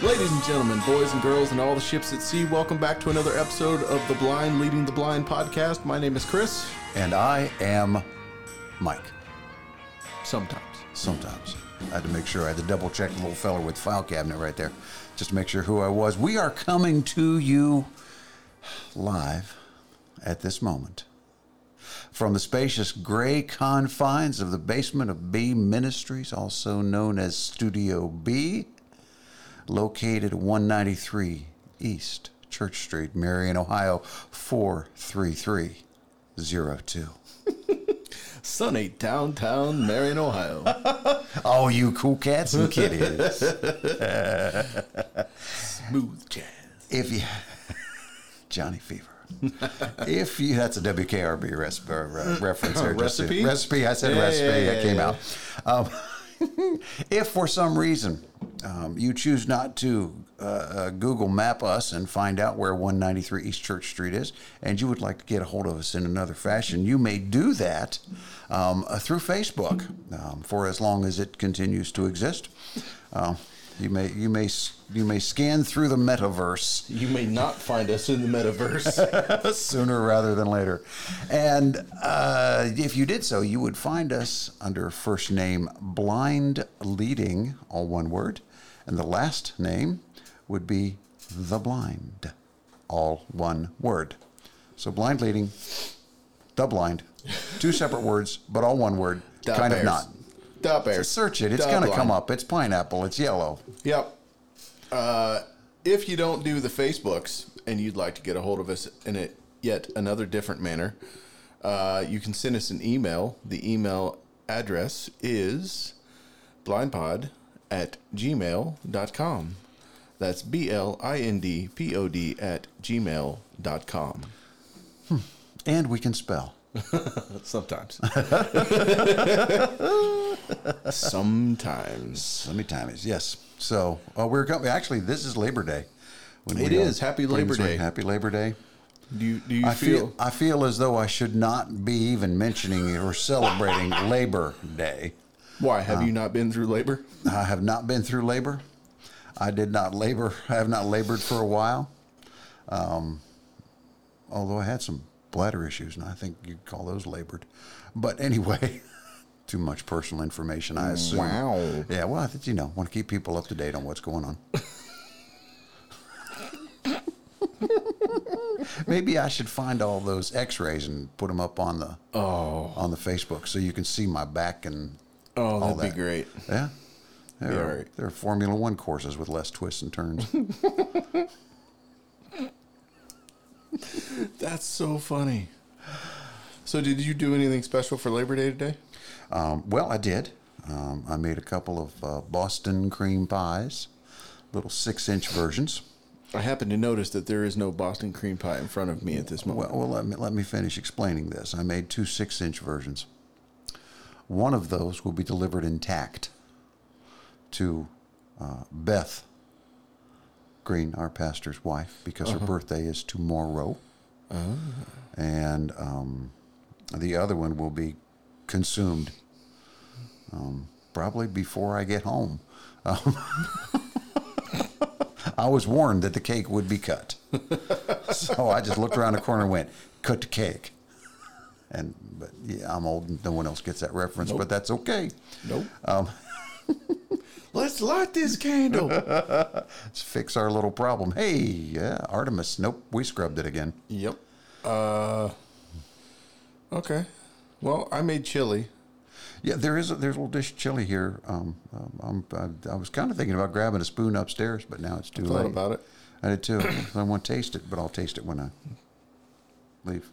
Ladies and gentlemen, boys and girls, and all the ships at sea, welcome back to another episode of the Blind Leading the Blind podcast. My name is Chris. And I am Mike. Sometimes. Sometimes. I had to make sure I had to double check the little feller with the file cabinet right there just to make sure who I was. We are coming to you live at this moment from the spacious gray confines of the basement of B Ministries, also known as Studio B, located at 193 East Church Street, Marion, Ohio 43302. Sunny downtown Marion, Ohio. Oh, you cool cats and kitties. Smooth jazz. if you Johnny Fever. if you that's a WKRP res, uh, re- reference there. to- Recipe? recipe. I said Yeah, recipe. yeah, that yeah, came out. Um, if for some reason um, you choose not to uh, uh, Google Map us and find out where 193 East Church Street is, and you would like to get a hold of us in another fashion, you may do that um, uh, through Facebook um, for as long as it continues to exist. Um, you may you may you may scan through the metaverse You may not find us in the metaverse. sooner rather than later. And uh, if you did so, you would find us under first name Blind Leading, all one word, and the last name would be The Blind, all one word. So Blind Leading, The Blind, two separate words, but all one word, Da kind bears. of not. Da bears. Search it, it's going to come up. It's pineapple, it's yellow. Yep. Uh, if you don't do the Facebooks and you'd like to get a hold of us in a yet another different manner, uh, you can send us an email. The email address is blindpod at gmail.com. That's B L I N D P O D at gmail.com. And we can spell. Sometimes. Sometimes. Let me. Yes. So uh, we're coming. Actually, this is Labor Day. When It uh, is. Happy Labor. Day. Happy Labor Day. Do you, do you I feel, feel I feel as though I should not be even mentioning or celebrating Labor Day. why? Have you not been through labor? I have not been through labor. I did not labor. I have not labored for a while. Um, although I had some bladder issues, and I think you'd call those labored. But anyway, too much personal information, I assume. Wow. Yeah, well, I think, you know, want to keep people up to date on what's going on. Maybe I should find all those X-rays and put them up on the Oh. on the Facebook so you can see my back and Oh, that'd that. be great. yeah. There, Be are, right. there are Formula One courses with less twists and turns. That's so funny. So, did you do anything special for Labor Day today? um, well, I did. Um, I made a couple of uh, Boston cream pies, little six-inch versions. I happen to notice that there is no Boston cream pie in front of me at this moment. Well, well let, me, let me finish explaining this. I made two six inch versions. One of those will be delivered intact to uh, Beth Green, our pastor's wife, because her birthday is tomorrow. And um, the other one will be consumed um, probably before I get home. Um, I was warned that the cake would be cut. so I just looked around the corner and went, cut the cake. And but yeah, I'm old and no one else gets that reference, but that's okay. nope. Um, Let's light this candle. Let's fix our little problem. Hey, yeah, Artemis. Nope, we scrubbed it again. yep. Uh. Okay. Well, I made chili. Yeah, there is a, there's a little dish of chili here. Um, um, I'm, I, I was kind of thinking about grabbing a spoon upstairs, but now it's too Thought late. about it. I did too. I want to taste it, but I'll taste it when I leave.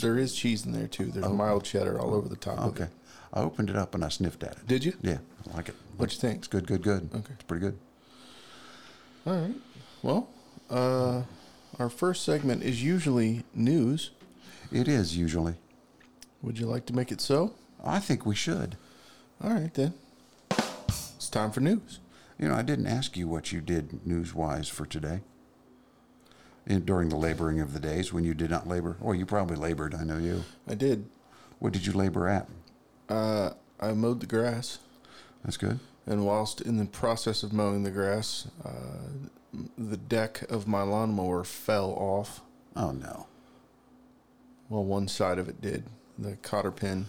There is cheese in there too. There's mild cheddar all over the top of Oh. Okay. I opened it up and I sniffed at it. Did you? Yeah, I like it. What'd you think? It's good, good, good. Okay. It's pretty good. All right. Well, uh, our first segment is usually news. It is usually. Would you like to make it so? I think we should. All right, then. It's time for news. You know, I didn't ask you what you did news wise for today. In, during the laboring of the days when you did not labor. Well, you probably labored, I know you. I did. What did you labor at? Uh, I mowed the grass. That's good. And whilst in the process of mowing the grass, uh, the deck of my lawnmower fell off. Oh no. Well, one side of it did. The cotter pin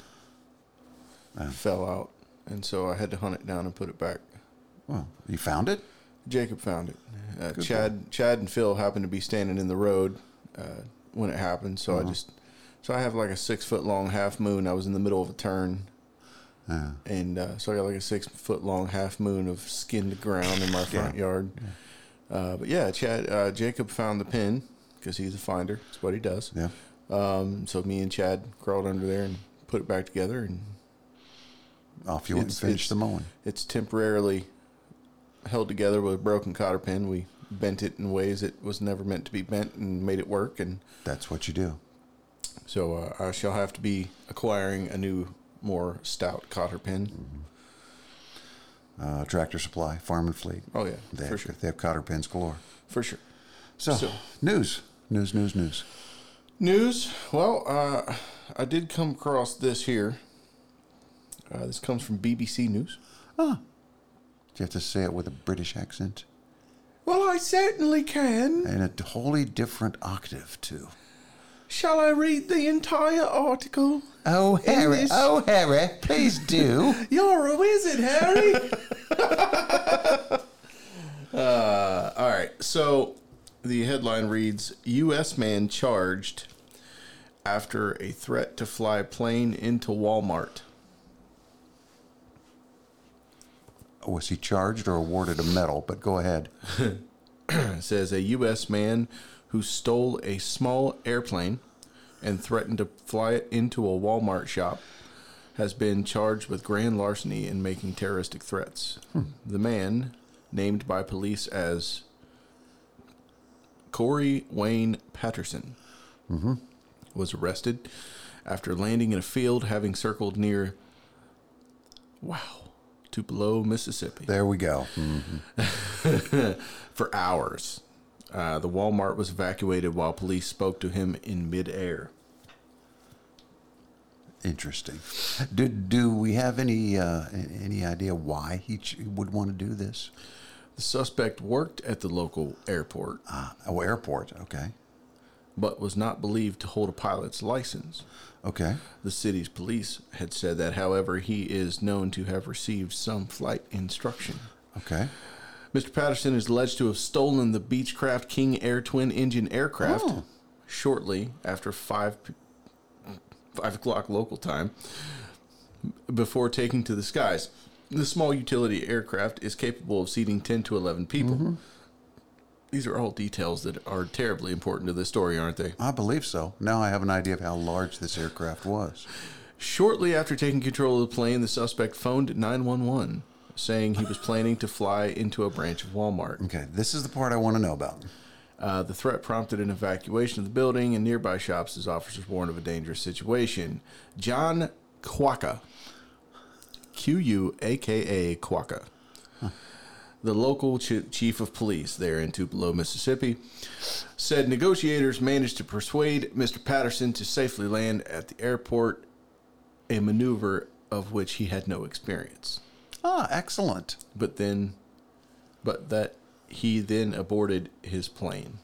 fell out, and so I had to hunt it down and put it back. Well, you found it? Jacob found it. Uh, Chad, Chad, and Phil happened to be standing in the road uh, when it happened. So I Uh-huh. just, so I have like a six foot long half moon. I was in the middle of a turn, Yeah. and uh, so I got like a six foot long half moon of skinned ground in my front yard. Uh, but yeah, Chad, uh, Jacob found the pin because he's a finder. That's what he does. Yeah. Um, so me and Chad crawled under there and put it back together, and Off you went and finished the mowing. it's temporarily held together with a broken cotter pin. We bent it in ways it was never meant to be bent and made it work. And That's what you do. so uh, I shall have to be acquiring a new, more stout cotter pin. Uh, tractor Supply, Farm and Fleet. Oh yeah, They for have, sure, they have cotter pins galore. for sure. So, So- news, news, news, news. News. Well, uh, I did come across this here. Uh, this comes from BBC News. Ah. Do you have to say it with a British accent? Well, I certainly can. And a wholly different octave, too. Shall I read the entire article? Oh, Harry. Oh, Harry. Please do. You're a wizard, Harry. uh, all right. So the headline reads U.S. man charged after a threat to fly plane into Walmart. Was he charged or awarded a medal? But go ahead. Says a U.S. man who stole a small airplane and threatened to fly it into a Walmart shop has been charged with grand larceny and making terroristic threats. The man, named by police as Corey Wayne Patterson, was arrested after landing in a field having circled near, wow, Tupelo, Mississippi There we go. Mm. for hours. Uh, the Walmart was evacuated while police spoke to him in midair. Interesting. Do, do we have any uh, any idea why he ch- would want to do this? The suspect worked at the local airport, Ah, oh, airport. Okay. but was not believed to hold a pilot's license. Okay. The city's police had said that, however, he is known to have received some flight instruction. Okay. Mr. Patterson is alleged to have stolen the Beechcraft King Air twin engine aircraft Oh. shortly after 5, 5 o'clock local time before taking to the skies. The small utility aircraft is capable of seating 10 to 11 people. Mm-hmm. These are all details that are terribly important to this story, aren't they? I believe so. Now I have an idea of how large this aircraft was. Shortly after taking control of the plane, the suspect phoned 911 saying he was planning to fly into a branch of Walmart. Okay, this is the part I want to know about. Uh, the threat prompted an evacuation of the building and nearby shops as officers warned of a dangerous situation. John Quaka, Q U A K A Quaka, the local ch- chief of police there in Tupelo, Mississippi, said negotiators managed to persuade Mr. Patterson to safely land at the airport, a maneuver of which he had no experience. Ah, excellent. But then, but that he then aborted his plane.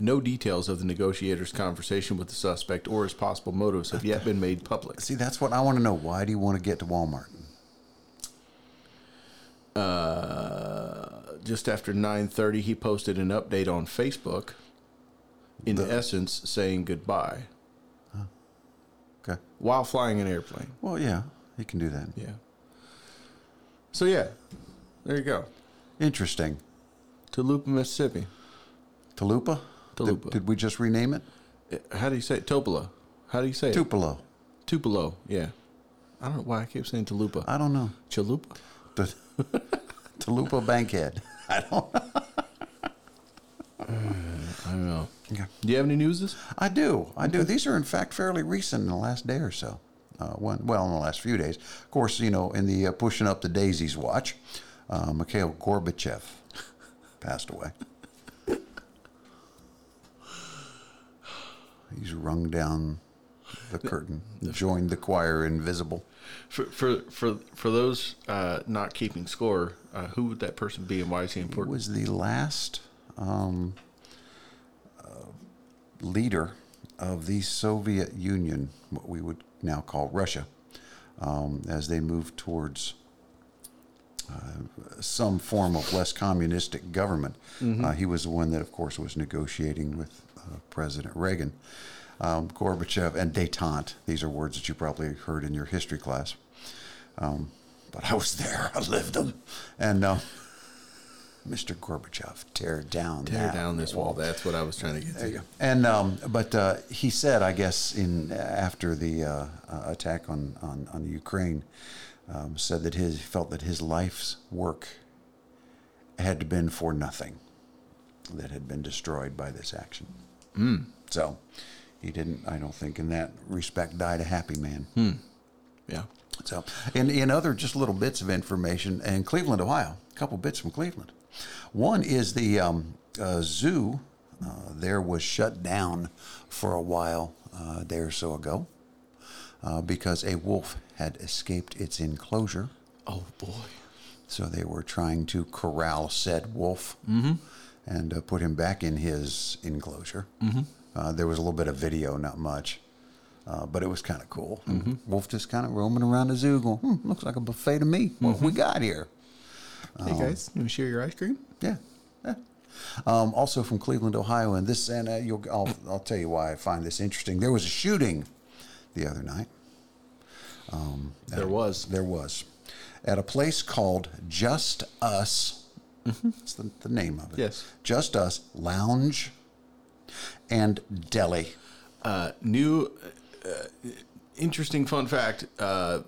No details of the negotiator's conversation with the suspect or his possible motives have yet been made public. See, that's what I want to know. Why do you want to get to Walmart? Uh, just after 9:30, he posted an update on Facebook, in The- essence saying goodbye Okay. while flying an airplane. Well, yeah, he can do that. Yeah. So yeah, there you go. Interesting. Tolupa, Mississippi. Talupa? Talupa. Did, did we just rename it? Uh, How do you say it? How do you say it? Tupelo. Tupelo, yeah. I don't know why I keep saying Talupa. I don't know. Chalupa? The Talupa Bankhead. I don't. I don't know. Okay. Do you have any news? This? I do. I do. These are, in fact, fairly recent in the last day or so. Uh, one, well, in the last few days. Of course, you know, in the uh, Pushing Up the Daisies watch, uh, Mikhail Gorbachev passed away. He's rung down the curtain, joined the choir invisible. For for for, for those uh, not keeping score, uh, who would that person be, and why is he important? He was the last um, uh, leader of the Soviet Union, what we would now call Russia, um, as they moved towards uh, some form of less communistic government. Uh, he was the one that, of course, was negotiating with uh, President Reagan. Um, Gorbachev and detente, these are words that you probably heard in your history class. Um, but I was there, I lived them. And uh, Mr. Gorbachev, tear down Tear down this wall. That's what I was trying to get to. and um, but uh, he said, I guess, in after the uh, uh, attack on on, on Ukraine, um, said that his felt that his life's work had been for nothing, that had been destroyed by this action. Mm. So he didn't. I don't think, in that respect, died a happy man. Yeah. So, in, in other just little bits of information, in Cleveland, Ohio, a couple bits from Cleveland. One is the um, uh, zoo uh, there was shut down for a while, uh, a day or so ago, uh, because a wolf had escaped its enclosure. Oh boy. So they were trying to corral said wolf and uh, put him back in his enclosure. Mm-hmm. Uh, there was a little bit of video, not much, uh, but it was kind of cool. And Wolf just kind of roaming around the zoo, going, hmm, "Looks like a buffet to me. What we got here?" Hey guys, you want to share your ice cream? Yeah. yeah. Um, also from Cleveland, Ohio, and this, and uh, you'll, I'll, I'll tell you why I find this interesting. There was a shooting the other night. There was. There was at a place called Just Us. That's the, the name of it. Yes. Just Us Lounge and Deli. Uh, new, uh, interesting fun fact. Uh,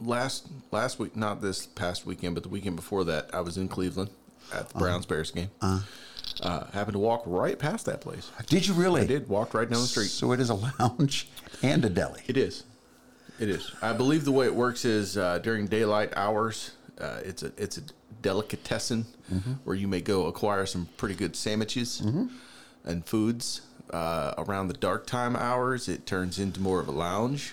last last week, not this past weekend, but the weekend before that, I was in Cleveland at the Browns Bears game. uh happened to walk right past that place. Did you really? I did walk right down the street. So it is a lounge and a deli. It is. It is. I believe the way it works is uh, during daylight hours. Uh, it's a it's a delicatessen where you may go acquire some pretty good sandwiches and foods. Uh, around the dark time hours, it turns into more of a lounge,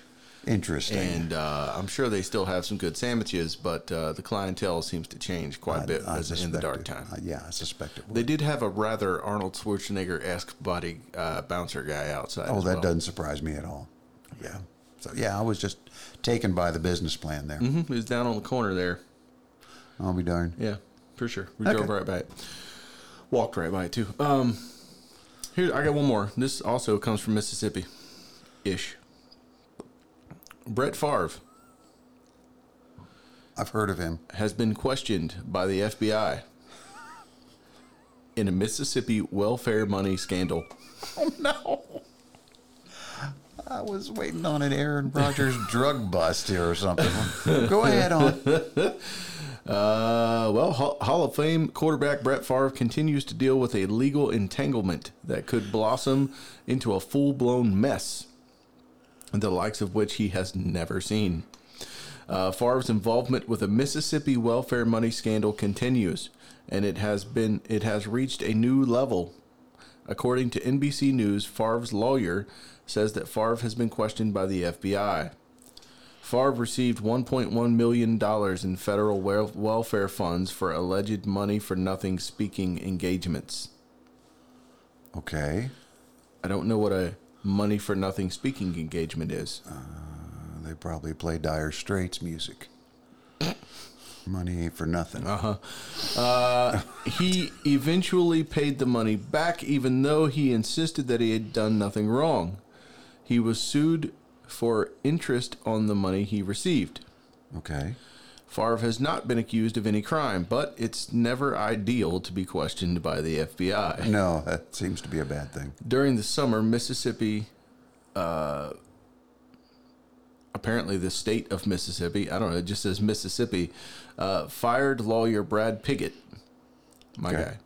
Interesting. and uh, I'm sure they still have some good sandwiches, but uh, the clientele seems to change quite a bit I as in the dark time. uh, yeah, I suspect it. Would. They did have a rather Arnold Schwarzenegger esque body uh, bouncer guy outside. oh, that well. doesn't surprise me at all. Yeah. So yeah, I was just taken by the business plan there. Mhm, It was down on the corner there. I'll be darned. Yeah, for sure. We Okay. drove right by it. Walked right by it too. Um, here I got one more. This also comes from Mississippi, ish. Brett Favre I've heard of him. has been questioned by the FBI in a Mississippi welfare money scandal. Oh no. I was waiting on an Aaron Rodgers drug bust here or something. Go ahead on. Uh, well, Hall Hall of Fame quarterback Brett Favre continues to deal with a legal entanglement that could blossom into a full blown mess, the likes of which he has never seen. Uh, Favre's involvement with a Mississippi welfare money scandal continues, and it has been it has reached a new level. According to NBC News, Favre's lawyer says that Favre has been questioned by the FBI. Favre received $1.1 million in federal wel- welfare funds for alleged money for nothing speaking engagements. Okay. I don't know what a money for nothing speaking engagement is. They probably play Dire Straits music. Money ain't for nothing. Uh, huh. he eventually paid the money back, even though he insisted that he had done nothing wrong. He was sued for interest on the money he received. Okay. Favre has not been accused of any crime, but it's never ideal to be questioned by the FBI. No, that seems to be a bad thing. during the summer, Mississippi, uh, apparently the state of Mississippi, I don't know, it just says Mississippi, uh, fired lawyer Brad Pigott, my Okay. guy,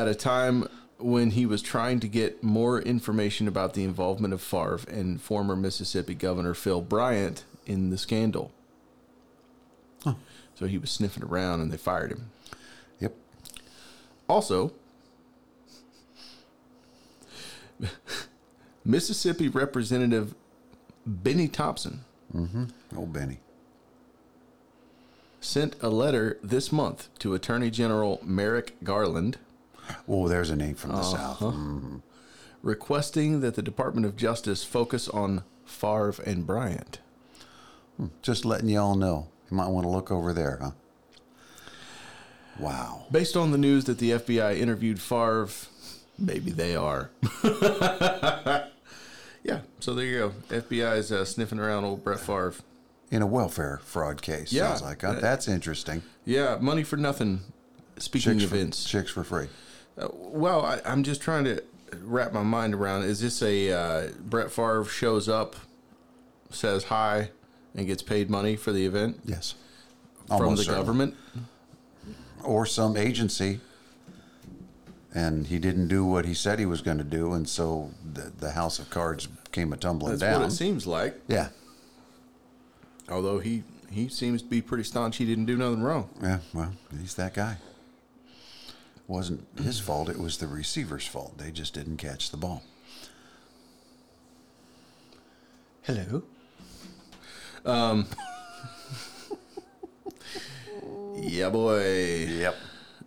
at a time when he was trying to get more information about the involvement of Favre and former Mississippi Governor Phil Bryant in the scandal. So he was sniffing around and they fired him. Yep. Also, Mississippi Representative Bennie Thompson Oh, Benny. sent a letter this month to Attorney General Merrick Garland Oh, there's a name from the Uh-huh. South. Mm. requesting that the Department of Justice focus on Favre and Bryant. Just letting y'all know. You might want to look over there, huh? Wow. Based on the news that the FBI interviewed Favre, maybe they are. yeah, so there you go. FBI is uh, sniffing around old Brett Favre. In a welfare fraud case. Yeah. Sounds like. Huh? That's interesting. Yeah, money for nothing. Speaking Chicks of for, Vince, chicks for free. Uh, well, I, I'm just trying to wrap my mind around. Is this a uh, Brett Favre shows up, says hi, and gets paid money for the event Yes. from Almost the certainly. government? Or some agency. And he didn't do what he said he was going to do. And so the, the house of cards came a tumbling That's down. what it seems like. Yeah. Although he he seems to be pretty staunch. He didn't do nothing wrong. Yeah. Well, he's that guy. wasn't his fault. It was the receiver's fault. They just didn't catch the ball. Hello. Um. yeah, boy. Yep.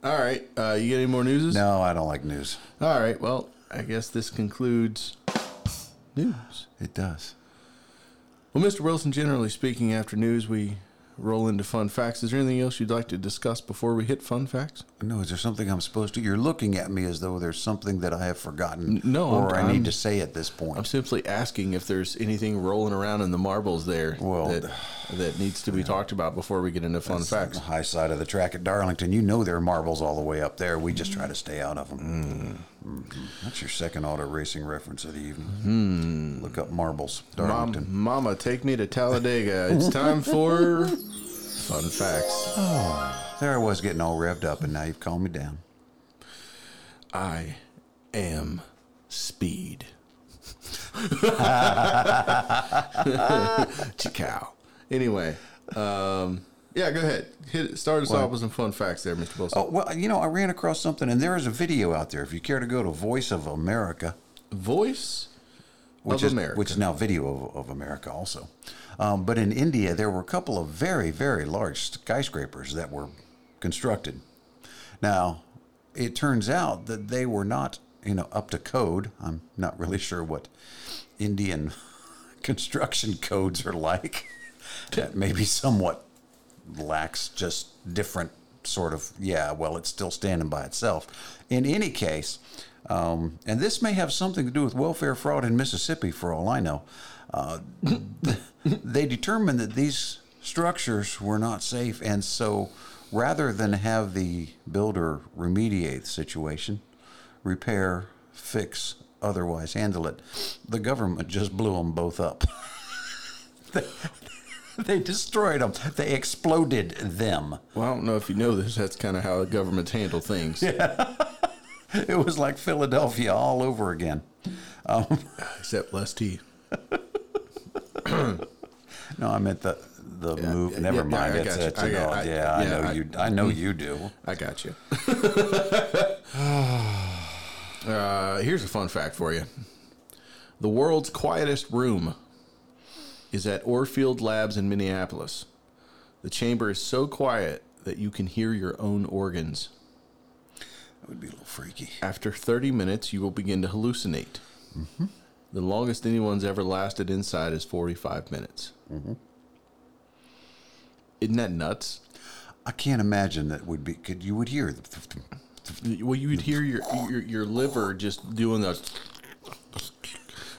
All right. Uh, you get any more news? No, I don't like news. All right. Well, I guess this concludes news. It does. Well, Mr. Wilson, generally speaking, after news, we roll into fun facts. Is there anything else you'd like to discuss before we hit fun facts? No, is there something I'm supposed to? You're looking at me as though there's something that I have forgotten. no, or I'm- I need I'm- to say at this point. I'm simply asking if there's anything rolling around in the marbles there Well, that, that needs to be talked about before we get into fun On facts. the high side of the track at Darlington, you know there are marbles all the way up there. We just try to stay out of them. Mhm. That's your second auto racing reference of the evening. Look up marbles, Darlington. Mom, Mama, take me to Talladega. It's time for fun facts. Oh, There I was getting all revved up, and now you've calmed me down. I am speed. Chicow. Anyway, um, yeah, go ahead. Hit. Start us off with some fun facts there, Mr. Wilson. Oh well, you know I ran across something, and there is a video out there. If you care to go to Voice of America, Voice which is America. which is now Video of, of America also. Um, but in India, there were a couple of very very large skyscrapers that were constructed. Now, it turns out that they were not you know up to code. I'm not really sure what Indian construction codes are like. That maybe somewhat lacks just different sort of yeah well it's still standing by itself in any case um, and this may have something to do with welfare fraud in mississippi for all i know uh, they determined that these structures were not safe and so rather than have the builder remediate the situation repair fix otherwise handle it the government just blew them both up they destroyed them. They exploded them. well, I don't know if you know this. That's kind of how the governments handle things. It was like Philadelphia all over again. Except less tea. No, I meant the the move. yeah, Never yeah, mind. I It's, got you. it's I an I- yeah, I know I- you. I know you do. I got you. uh, here's a fun fact for you the world's quietest room is at Orfield Labs in Minneapolis. The chamber is so quiet that you can hear your own organs. That would be a little freaky. After 30 minutes, you will begin to hallucinate. Mm-hmm. The longest anyone's ever lasted inside is 45 minutes. Mm-hmm. Isn't that nuts? I can't imagine that would be. Could you would hear the. Well, you'd hear your your, your liver just doing the.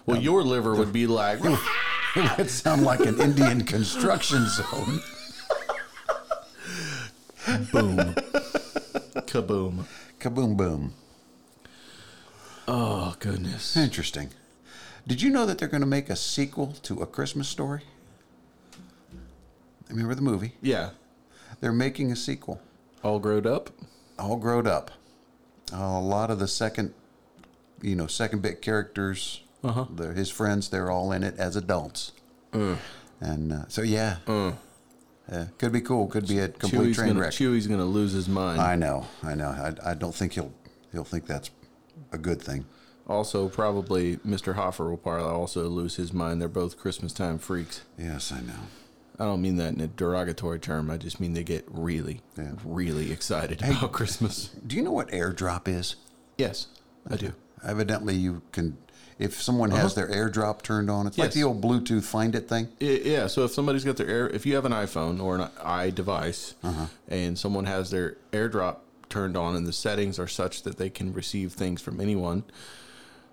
Well, um, your liver would be like, It would sound like an Indian construction zone. boom, kaboom. Kaboom boom. Oh goodness! Interesting. Did you know that they're going to make a sequel to A Christmas Story? Remember the movie? Yeah, They're making a sequel. all grown up. all grown up. a lot of the second, you know, second bit characters, Uh-huh. the, his friends, they're all in it as adults. And uh, so, yeah, yeah, could be cool. Could be a complete Chewie's train gonna, wreck. Chewie's gonna lose his mind. I know, I know. I, I don't think he'll he'll think that's a good thing. Also, probably Mr. Hoffer will probably also lose his mind. They're both Christmas time freaks. Yes, I know. I don't mean that in a derogatory term. I just mean they get really, Yeah. really excited about Christmas. Do you know what airdrop is? Yes, I do. Evidently, you can. If someone has uh-huh. their AirDrop turned on, it's like the old Bluetooth Find It thing. Yeah, so if somebody's got their air, if you have an iPhone or an i device, uh-huh. and someone has their AirDrop turned on, and the settings are such that they can receive things from anyone,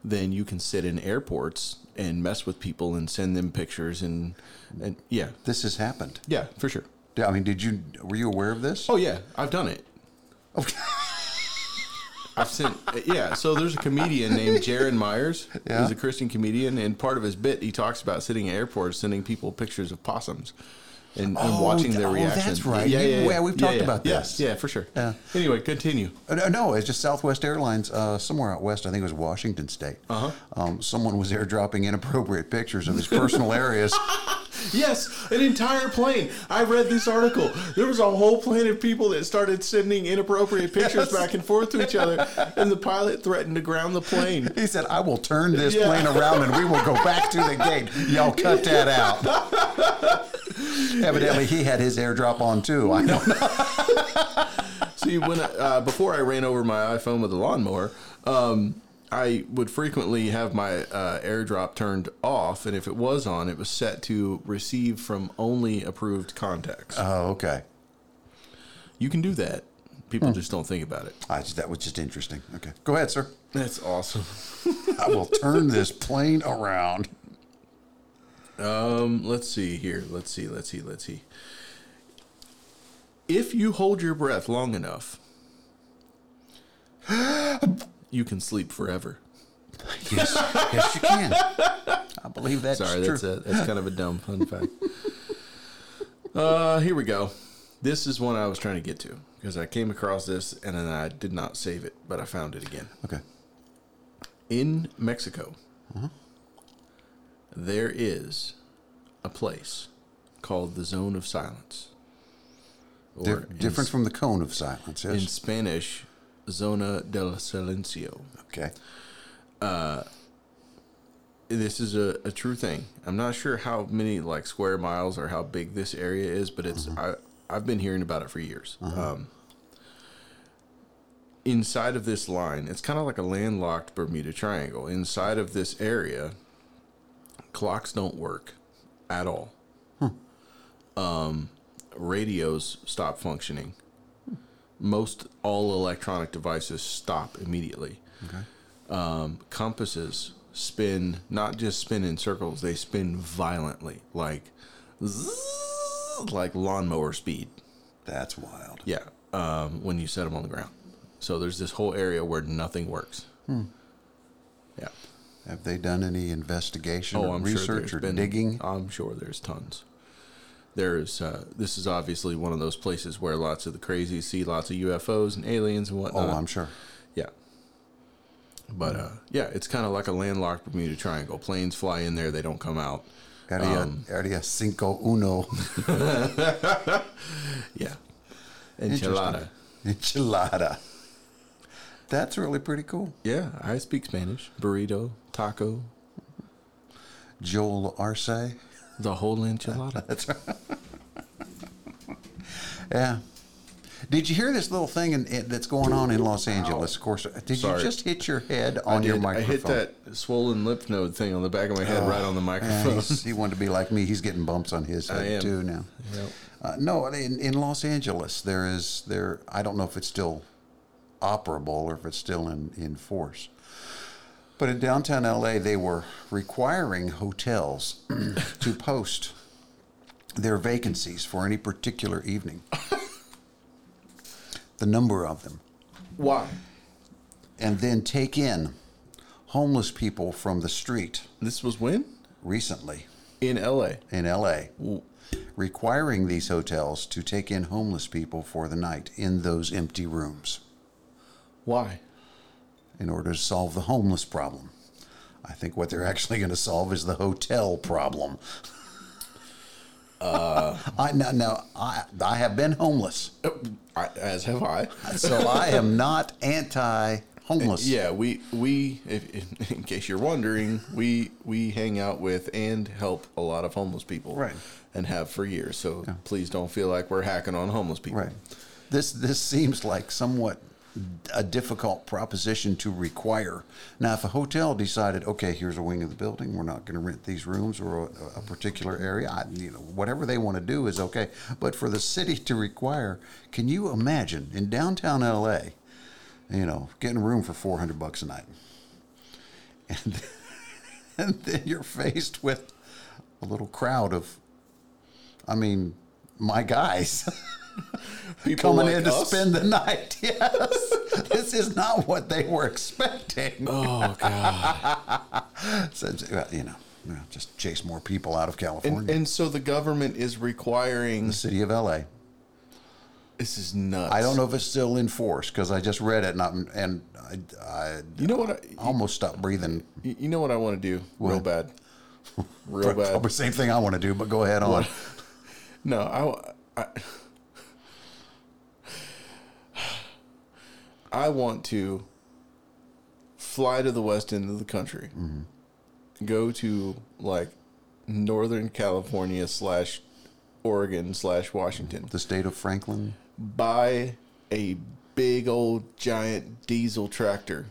then you can sit in airports and mess with people and send them pictures and and yeah, This has happened. yeah, for sure. I mean, did you were you aware of this? Oh yeah, I've done it. Okay. I've sent yeah. So there's a comedian named Jaron Myers. Yeah. He's a Christian comedian, and part of his bit he talks about sitting at airports, sending people pictures of possums. And, and Oh, watching their oh, reaction. that's right. You- yeah, we've talked about Yes, this. yeah, for sure. Yeah. Anyway, continue. Uh, No, no, it's just Southwest Airlines, uh, somewhere out west. I think it was Washington State. Uh-huh. Um, someone was airdropping inappropriate pictures of his personal areas. Yes, an entire plane. I read this article. There was a whole plane of people that started sending inappropriate pictures Yes. back and forth to each other, and the pilot threatened to ground the plane. He said, "I will turn this Yeah. plane around and we will go back to the gate." Y'all cut that out. Evidently, he had his airdrop on too. I don't know. See, when I, uh, before I ran over my iPhone with a lawnmower, um, I would frequently have my uh, AirDrop turned off, and if it was on, it was set to receive from only approved contacts. Oh, okay. you can do that. People Hmm. just don't think about it. I that was just interesting. Okay, go ahead, sir. That's awesome. I will turn this plane around. Um, let's see here. Let's see. Let's see. Let's see. If you hold your breath long enough, you can sleep forever. Yes, yes, you can. I believe that's Sorry, true. that's a, that's kind of a dumb fun fact. Uh, here we go. This is one I was trying to get to because I came across this and then I did not save it, but I found it again. Okay. In Mexico, Uh-huh. there is a place called the Zone of Silence. Or Dif- in different from the cone of silence. Yes. In Spanish, Zona del Silencio. Okay. Uh, This is a, a true thing. I'm not sure how many like square miles or how big this area is, but it's I I've been hearing about it for years. Um, inside of this line, it's kind of like a landlocked Bermuda Triangle. Inside of this area, clocks don't work at all. Um, radios stop functioning. Most all electronic devices stop immediately. Okay. Um, compasses spin, not just spin in circles, they spin violently, like zzz, like lawnmower speed. That's wild. Yeah, um, when you set them on the ground. So there's this whole area where nothing works. Yeah. Have they done any investigation Oh, or I'm research there's or been. digging? I'm sure there's tons. There's. Uh, this is obviously one of those places where lots of the crazies see lots of UFOs and aliens and whatnot. Oh. I'm sure. Yeah. But uh, yeah, it's kind of like a landlocked Bermuda Triangle. Planes fly in there, they don't come out. Area, Um, area cinco uno. Yeah. Enchilada. Enchilada. That's really pretty cool. Yeah, I speak Spanish. Burrito, taco, Joel Arce. The whole enchilada. That's right. yeah. Did you hear this little thing in, in- that's going on in Los Angeles? Of course. Did Sorry. you just hit your head I, on your did- I hit that swollen lymph node thing on the back of my head right on the microphone. he's- he wanted to be like me. He's getting bumps on his I head am. too now. Yep. Uh, no, in, in Los Angeles, there is there. I don't know if it's still operable or if it's still in, in force. But in downtown LA, they were requiring hotels to post their vacancies for any particular evening, the number of them, Why? and then take in homeless people from the street This was when? recently In LA. in LA, requiring these hotels to take in homeless people for the night in those empty rooms Why? In order to solve the homeless problem. I think what they're actually going to solve is the hotel problem. Uh, I no, no I I have been homeless, as have I. so I am not anti homeless. Yeah, we we if, in case you're wondering, we we hang out with and help a lot of homeless people, Right. And have for years. So please don't feel like we're hacking on homeless people. Right. This this seems like somewhat a difficult proposition to require. Now, if a hotel decided, okay, here's a wing of the building, we're not going to rent these rooms or a, a particular area, I, you know, whatever they want to do is okay. But for the city to require, can you imagine in downtown LA, you know, getting a room for four hundred bucks a night, and and then you're faced with a little crowd of, I mean, my guys. People coming like in to spend the night. Yes, this is not what they were expecting. Oh god. So, you know, just chase more people out of California. and so the government is requiring. the city of LA. This is nuts. I don't know if it's still in force because I just read it and, I'm, and I, I You know what? I, almost stopped breathing. you know what I want to do real bad. Real bad. Probably same thing I want to do, but go ahead on. What? No, I, I, I want to fly to the west end of the country, go to like Northern California slash Oregon slash Washington, The state of Franklin. buy a big old giant diesel tractor,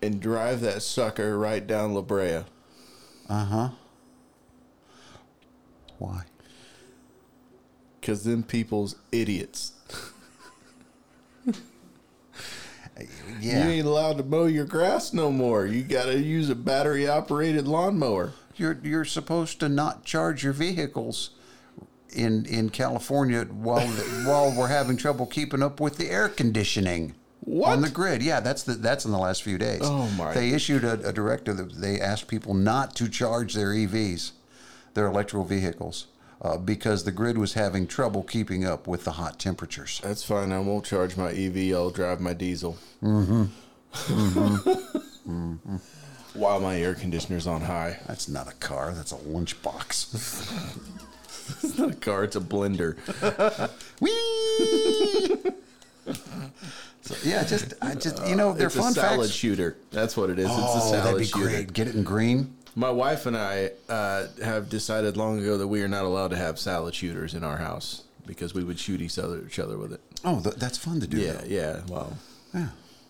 and drive that sucker right down La Brea. Uh huh. Why? Cause them people's idiots. Yeah. You ain't allowed to mow your grass no more. You got to use a battery operated lawnmower. You're you're supposed to not charge your vehicles in in California while while we're having trouble keeping up with the air conditioning What? on the grid. Yeah, that's the that's in the last few days. Oh, my. They issued a, a directive that they asked people not to charge their EVs, their electrical vehicles, uh, because the grid was having trouble keeping up with the hot temperatures. That's fine. I won't charge my EV. I'll drive my diesel. Mm-hmm. mm-hmm. While my air conditioner's on high. That's not a car. That's a lunchbox. It's not a car. It's a blender. Whee! so, yeah, just I just you know they're it's fun a salad facts. shooter. That's what it is. it's a Oh, salad that'd be shooter. great. Get it in green. My wife and I uh, have decided long ago that we are not allowed to have salad shooters in our house because we would shoot each other each other with it. Oh, th- that's fun to do. Yeah, though. yeah. Well, Yeah.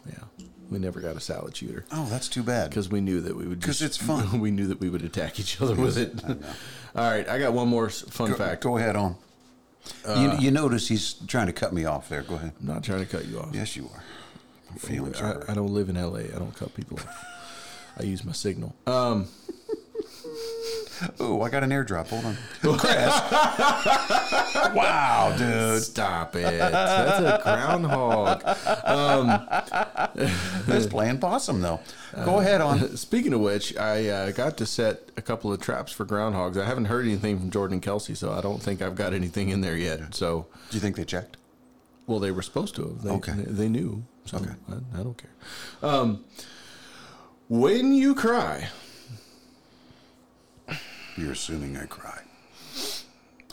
yeah. We never got a salad shooter. Oh, that's too bad. because we knew that we would 'Cause just- it's fun. we knew that we would attack each other with it. All right, I got one more fun Go, fact. go ahead on. you, you notice he's trying to cut me off there. Go ahead. I'm not trying to cut you off. Yes, you are. My feelings I, are. I don't live in LA. I don't cut people off. I use my signal. Um, Oh, I got an airdrop. Hold on. Chris. wow, dude. stop it. That's a groundhog. That's playing possum, though. Go ahead on. Speaking of which, I uh, got to set a couple of traps for groundhogs. I haven't heard anything from Jordan and Kelsey, so I don't think I've got anything in there yet. So, Do you think they checked? well, they were supposed to have. They, Okay. They knew. So Okay. I, I don't care. Um, when you cry, You're assuming I cry.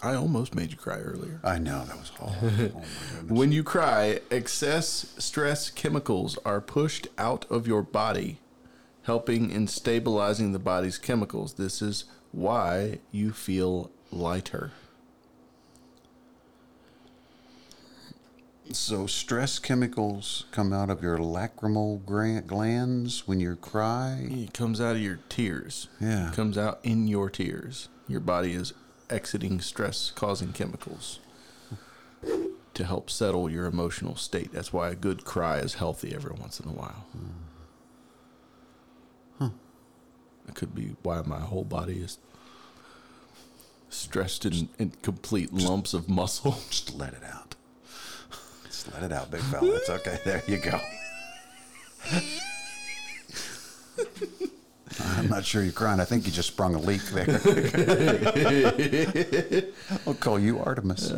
I almost made you cry earlier. I know that was awful. Oh. When you cry, excess stress chemicals are pushed out of your body, helping in stabilizing the body's chemicals. This is why you feel lighter. So stress chemicals come out of your lacrimal glands when you cry. It comes out of your tears. Yeah. It comes out in your tears. Your body is exiting stress causing chemicals to help settle your emotional state. That's why a good cry is healthy every once in a while. It could be why my whole body is stressed in, in complete lumps of muscle. Just let it out. Just let it out, big fella. It's okay. There you go. I'm not sure you're crying. I think you just sprung a leak there. I'll call you Artemis.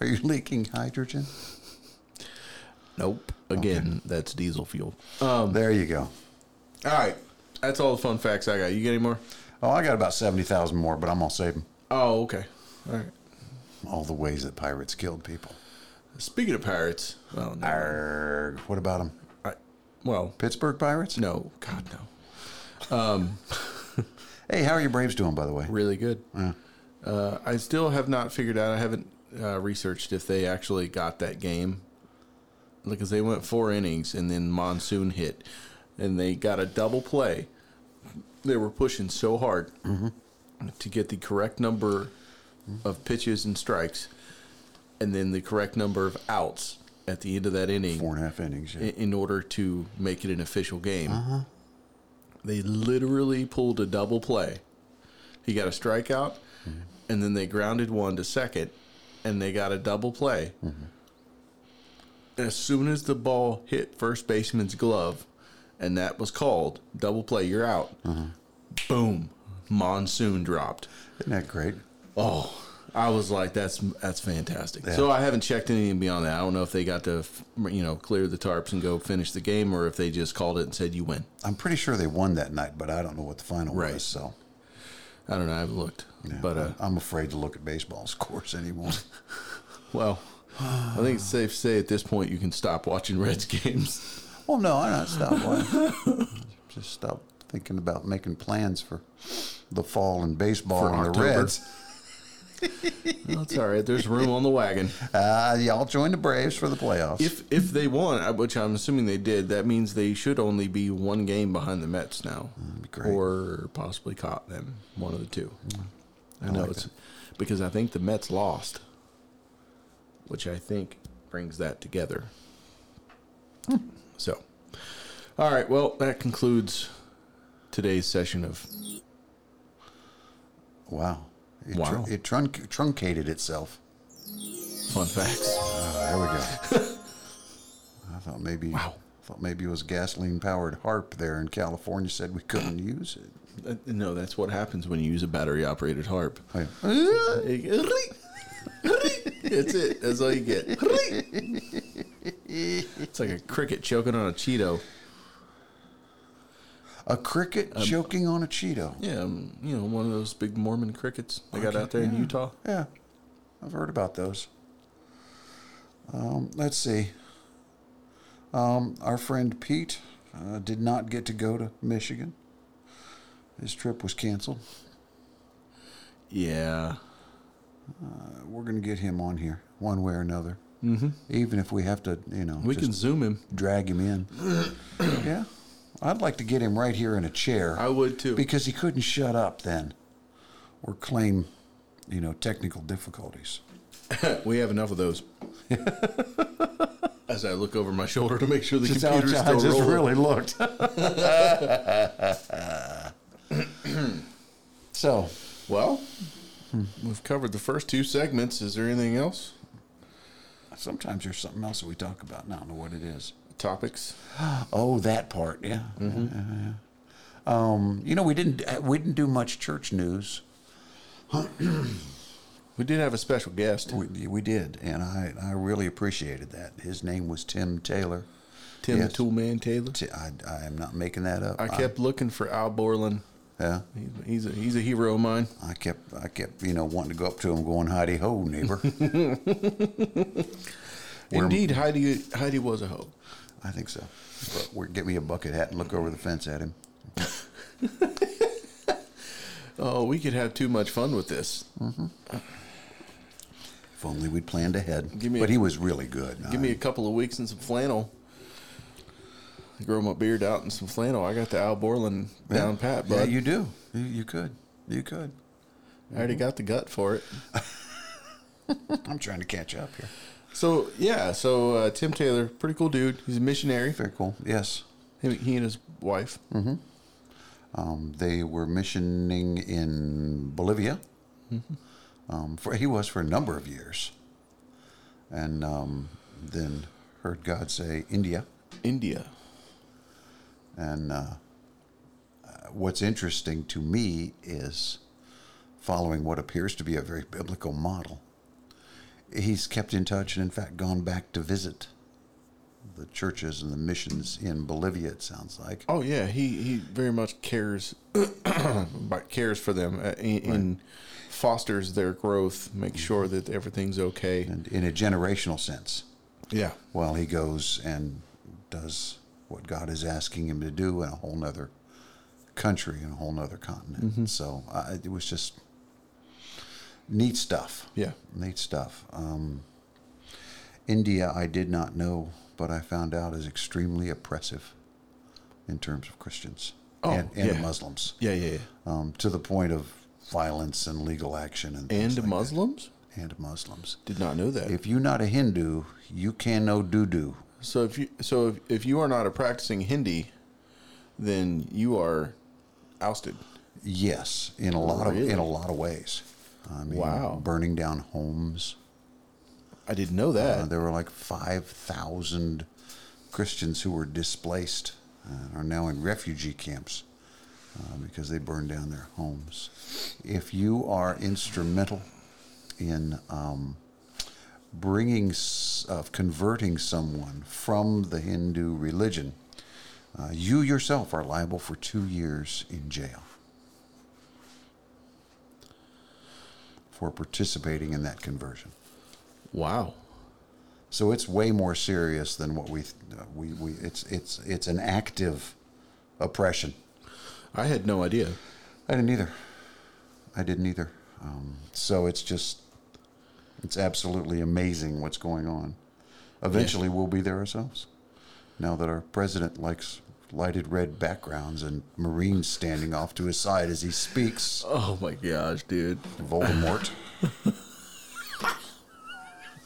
Are you leaking hydrogen? Nope. Again, that's diesel fuel. Um, there you go. All right. That's all the fun facts I got. You got any more? Oh, I got about 70,000 more, but I'm going to save them. Oh, okay. All right. All the ways that pirates killed people. Speaking of pirates, well, no, Arrgh. What about them? I, well, Pittsburgh Pirates? no, God, no. Um, hey, how are your Braves doing, by the way? Really good. Uh, I still have not figured out. I haven't uh, researched if they actually got that game because they went four innings and then monsoon hit, and they got a double play. They were pushing so hard to get the correct number of pitches and strikes, and then the correct number of outs at the end of that inning Four and a half innings. Yeah. in, in order to make it an official game. Uh-huh. They literally pulled a double play. He got a strikeout, mm-hmm. and then they grounded one to second, and they got a double play. Mm-hmm. As soon as the ball hit first baseman's glove, and that was called double play, you're out. Uh-huh. Boom, monsoon dropped. Isn't that great? Oh, I was like, that's that's fantastic. So I haven't checked anything beyond that. I don't know if they got to, you know, clear the tarps and go finish the game, or if they just called it and said you win. I'm pretty sure they won that night, but I don't know what the final Right. was. So, I don't know. I haven't looked, yeah, but uh, I'm afraid to look at baseball scores anymore. well, I think it's safe to say at this point you can stop watching Reds games. well, no, I not stop. watching. Just stop thinking about making plans for the fall and baseball For and the Reds. That's all right. There's room on the wagon. Uh, y'all join the Braves for the playoffs. If if they won, which I'm assuming they did, that means they should only be one game behind the Mets now, mm, great. or possibly caught them. One of the two. Mm. I know like it's that. because I think the Mets lost, which I think brings that together. Hmm. So, all right. Well, that concludes today's session of wow, it, Wow. Tr- it trunc- truncated itself. fun facts. Uh, there we go. I thought maybe. Wow. Thought maybe it was gasoline powered harp there in California said we couldn't use it. Uh, No, that's what happens when you use a battery operated harp. Oh, yeah. That's it. That's all you get. It's like a cricket choking on a Cheeto. A cricket choking on a Cheeto. Yeah, um, you know, one of those big Mormon crickets they got out there in. Utah. Yeah, I've heard about those. Um, let's see. Um, our friend Pete uh, did not get to go to Michigan. His trip was canceled. Yeah. Uh, we're going to get him on here one way or another. Mm-hmm. Even if we have to, you know, We can zoom him. drag him in. yeah. I'd like to get him right here in a chair. I would too. because he couldn't shut up then or claim, you know, technical difficulties. we have enough of those. As I look over my shoulder to make sure the how computer's I still just rolling. really looked. so, Well, hmm. we've covered the first two segments. Is there anything else? sometimes there's something else that we talk about. and I don't know what it is. Topics? Oh, that part, yeah. Yeah, yeah, yeah. Um, you know, we didn't uh, we didn't do much church news. We did have a special guest, We, we did, and I I really appreciated that. His name was Tim Taylor. Tim Yes. the Toolman Taylor. I, I am not making that up. I kept looking for Al Borland. yeah. He's, he's a he's a hero of mine. I kept, I kept, you know, wanting to go up to him, going, "Heidi ho, neighbor." Indeed, Heidi Heidi was a hoe. I think so. Get me a bucket hat and look over the fence at him. Oh, we could have too much fun with this. Mm-hmm. If only we'd planned ahead. Give me but a- he was really good. Give me a couple of weeks and some flannel. Grow my beard out in some flannel. I got the Al Borland down pat, Yeah, you do. You, you could. You could. I already got the gut for it. I'm trying to catch up here. So yeah, so uh, Tim Taylor, pretty cool dude. He's a missionary. Very cool. Yes. He, he and his wife. Um, they were missioning in Bolivia. Mm-hmm. Um, for he was for a number of years, and um, then heard God say India. India. And uh, uh, what's interesting to me is following what appears to be a very biblical model. He's kept in touch and, in fact, gone back to visit the churches and the missions in Bolivia. It sounds like. Oh yeah, he he very much cares cares for them uh, and, and fosters their growth, makes sure that everything's okay. and in a generational sense, Yeah. while he goes and does what God is asking him to do in a whole nother country, in a whole nother continent. So uh, it was just neat stuff. Yeah. Neat stuff. Um, India, I did not know, but I found out is extremely oppressive in terms of Christians Oh, and, and yeah. Muslims, Yeah, yeah, yeah. um, to the point of violence and legal action and And like that. Muslims? and Muslims. Did not know that. If you're not a Hindu, you can no doo doo. so if you so if, if you are not a practicing Hindi, then you are ousted. Yes, in a lot of Really? in a lot of ways. I mean, Wow. burning down homes. I didn't know that. Uh, there were like five thousand Christians who were displaced, uh, are now in refugee camps uh, because they burned down their homes. If you are instrumental in um, bringing, of converting someone from the Hindu religion, uh, you yourself are liable for two years in jail for participating in that conversion. wow. So it's way more serious than what we uh, we, we it's it's it's an active oppression. I had no idea. I didn't either. I didn't either. Um, so it's just it's absolutely amazing what's going on. Eventually, we'll be there ourselves. Now that our president likes lighted red backgrounds and Marines standing off to his side as he speaks, Oh my gosh, dude. Voldemort.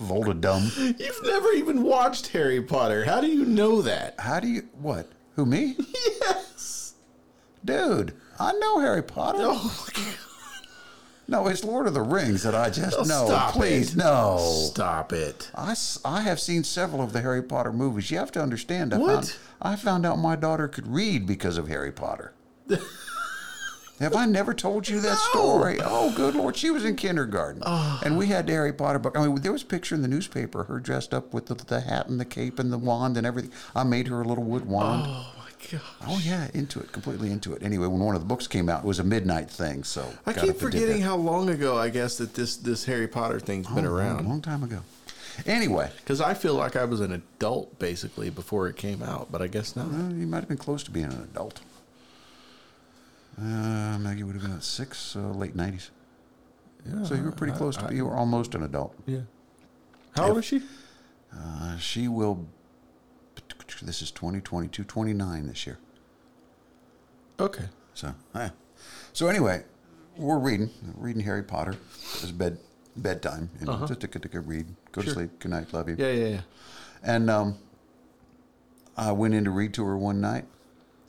Voldemort. You've never even watched Harry Potter. How do you know that? How do you what? Who me? Yes. Dude, I know Harry Potter. Oh my god. No, it's Lord of the Rings that I just Oh, no. stop please, it. no. Stop it. I, I have seen several of the Harry Potter movies. You have to understand. I What? Found, I found out my daughter could read because of Harry Potter. have I never told you that story? Oh, good Lord. She was in kindergarten. Ah. And we had the Harry Potter book. I mean, there was a picture in the newspaper, her dressed up with the, the hat and the cape and the wand and everything. I made her a little wood wand. Oh god. Oh yeah, into it, completely into it. Anyway, when one of the books came out, it was a midnight thing. So I keep up and did forgetting how long ago I guess that this this Harry Potter thing's been Oh, around. a long time ago. Anyway, Because I feel like I was an adult basically before it came out, but I guess not. uh, you might have been close to being an adult. Uh, Maggie would have been at six, uh, late nineties. Yeah, So you were pretty I- close to. I- you were almost an adult. Yeah. How old is she? Uh, she will. This is 2022, 29 this year. Okay. So, eh. so anyway, we're reading, reading Harry Potter. It's bed bedtime. You know, Uh-huh. Just a good, good read. Go Sure. to sleep. Good night. Love you. Yeah, yeah, yeah. And um, I went in to read to her one night,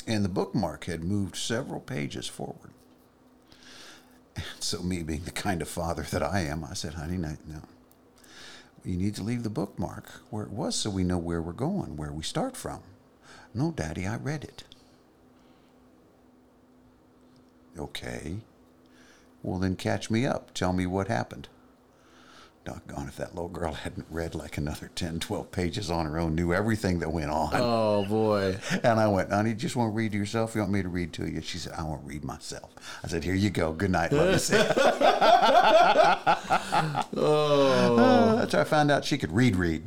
and the bookmark had moved several pages forward. And so, me being the kind of father that I am, I said, honey, no, no. You need to leave the bookmark where it was so we know where we're going, where we start from. No, Daddy, I read it. Okay. Well, then catch me up. Tell me what happened. Doggone if that little girl hadn't read like another 10, 12 pages on her own, knew everything that went on. Oh boy. And I went, honey, you just want to read to yourself? You want me to read to you? She said, I want to read myself. I said, here you go. Good night. Love you. See ya." Oh, That's how I found out she could read, read.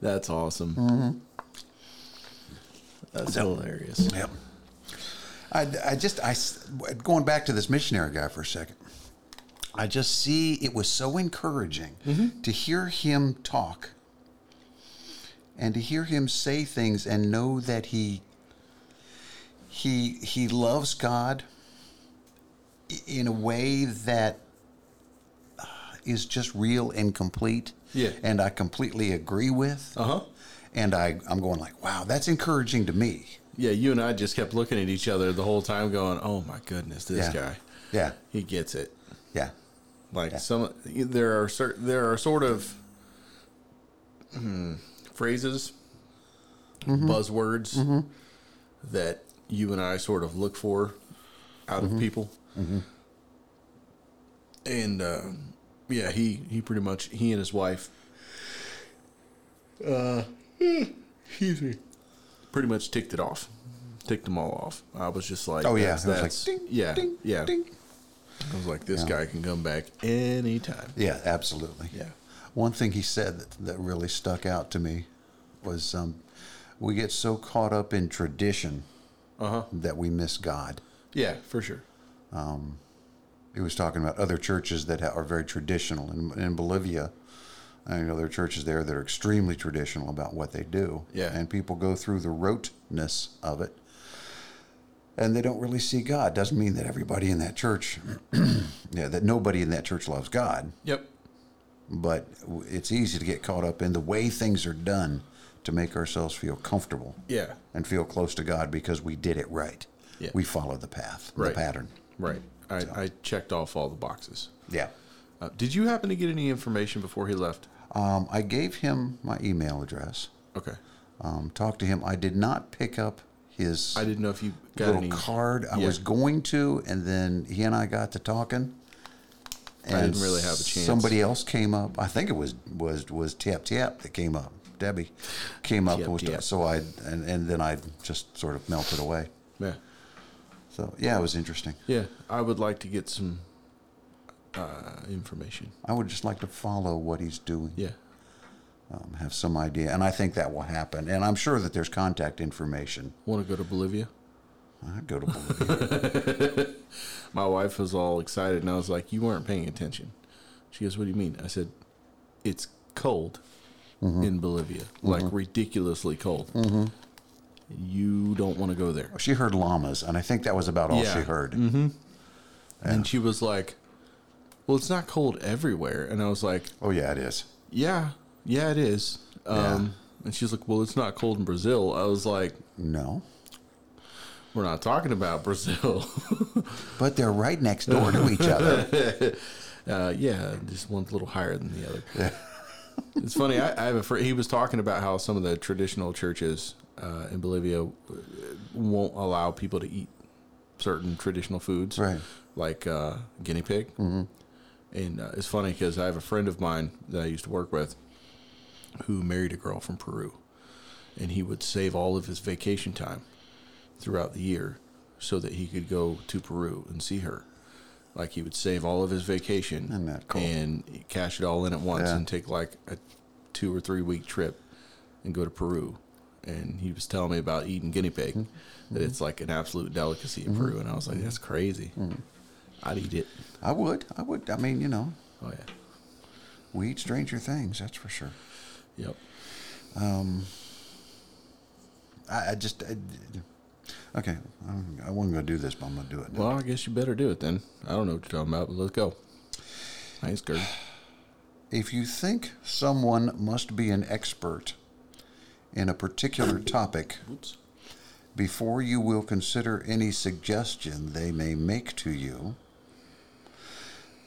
that's awesome. Mm-hmm. That's hilarious. Yep. I, I just, I, going back to this missionary guy for a second, I just see it was so encouraging to hear him talk and to hear him say things and know that he, he, he loves God in a way that uh, is just real and complete. Yeah. And I completely agree with. Uh huh. And I, I'm going like, wow, that's encouraging to me. Yeah, you and I just kept looking at each other the whole time, going, "Oh my goodness, this Yeah. guy, Yeah. he gets it." Yeah. Like some, there are certain there are sort of hmm, phrases, buzzwords that you and I sort of look for out of people, and uh, yeah, he he pretty much he and his wife, uh, excuse me, pretty much ticked it off, ticked them all off. I was just like, Oh, yeah. that's, like, ding, yeah, ding, yeah. ding. I was like, this Yeah. guy can come back anytime. Yeah, absolutely. Yeah. One thing he said that, that really stuck out to me was um, we get so caught up in tradition Uh huh. that we miss God. Yeah, for sure. He was talking about other churches that are very traditional. In, in Bolivia, I know there are churches there that are extremely traditional about what they do. Yeah. And people go through the roteness of it. And they don't really see God. Doesn't mean that everybody in that church, yeah, that nobody in that church loves God. Yep. but it's easy to get caught up in the way things are done to make ourselves feel comfortable Yeah. and feel close to God because we did it right. Yeah. We followed the path, Right. the pattern. Right. I, I checked off all the boxes. Yeah. Uh, did you happen to get any information before he left? Um, I gave him my email address. Okay. Um, talked to him. I did not pick up his I didn't know if you got little any. card. I Yeah. was going to, and then he and I got to talking. I didn't really have a chance. Somebody else came up. I think it was was was Tap Tap that came up. Debbie came up and was Tap. so I and, and then I just sort of melted away. Yeah. So yeah, it was interesting. Yeah. I would like to get some uh, information. I would just like to follow what he's doing, Yeah. um, have some idea, and I think that will happen. And I'm sure that there's contact information. Want to go to Bolivia? I'd go to Bolivia. My wife was all excited, and I was like, "You weren't paying attention." She goes, "What do you mean?" I said, "It's cold in Bolivia, like ridiculously cold. You don't want to go there." she heard llamas, and I think that was about all Yeah. she heard. And she was like, "Well, it's not cold everywhere." And I was like, Oh yeah, it is. "Yeah, yeah, it is." Um, And she's like, "Well, it's not cold in Brazil." I was like, No, "We're not talking about Brazil." but they're right next door to each other. Uh, yeah, just one's a little higher than the other. Yeah. it's funny. I, I have a friend. He was talking about how some of the traditional churches uh, in Bolivia uh, won't allow people to eat certain traditional foods, Right. Like uh, guinea pig. Mm-hmm. And uh, it's funny because I have a friend of mine that I used to work with who married a girl from Peru, and he would save all of his vacation time throughout the year so that he could go to Peru and see her. Like he would save all of his vacation Isn't cool? and cash it all in at once Yeah. and take like a two or three week trip and go to Peru. And he was telling me about eating guinea pig, Mm-hmm. that it's like an absolute delicacy in Peru. And I was like, that's crazy. Mm-hmm. I'd eat it. I would. I would. I mean, you know, Oh yeah. we eat stranger things. That's for sure. Yep. I, I just. I, okay, I'm, I wasn't going to do this, but I'm going to do it. Well, I guess you better do it then. I don't know what you're talking about, but let's go. I ain't scared. If you think someone must be an expert in a particular topic before you will consider any suggestion they may make to you,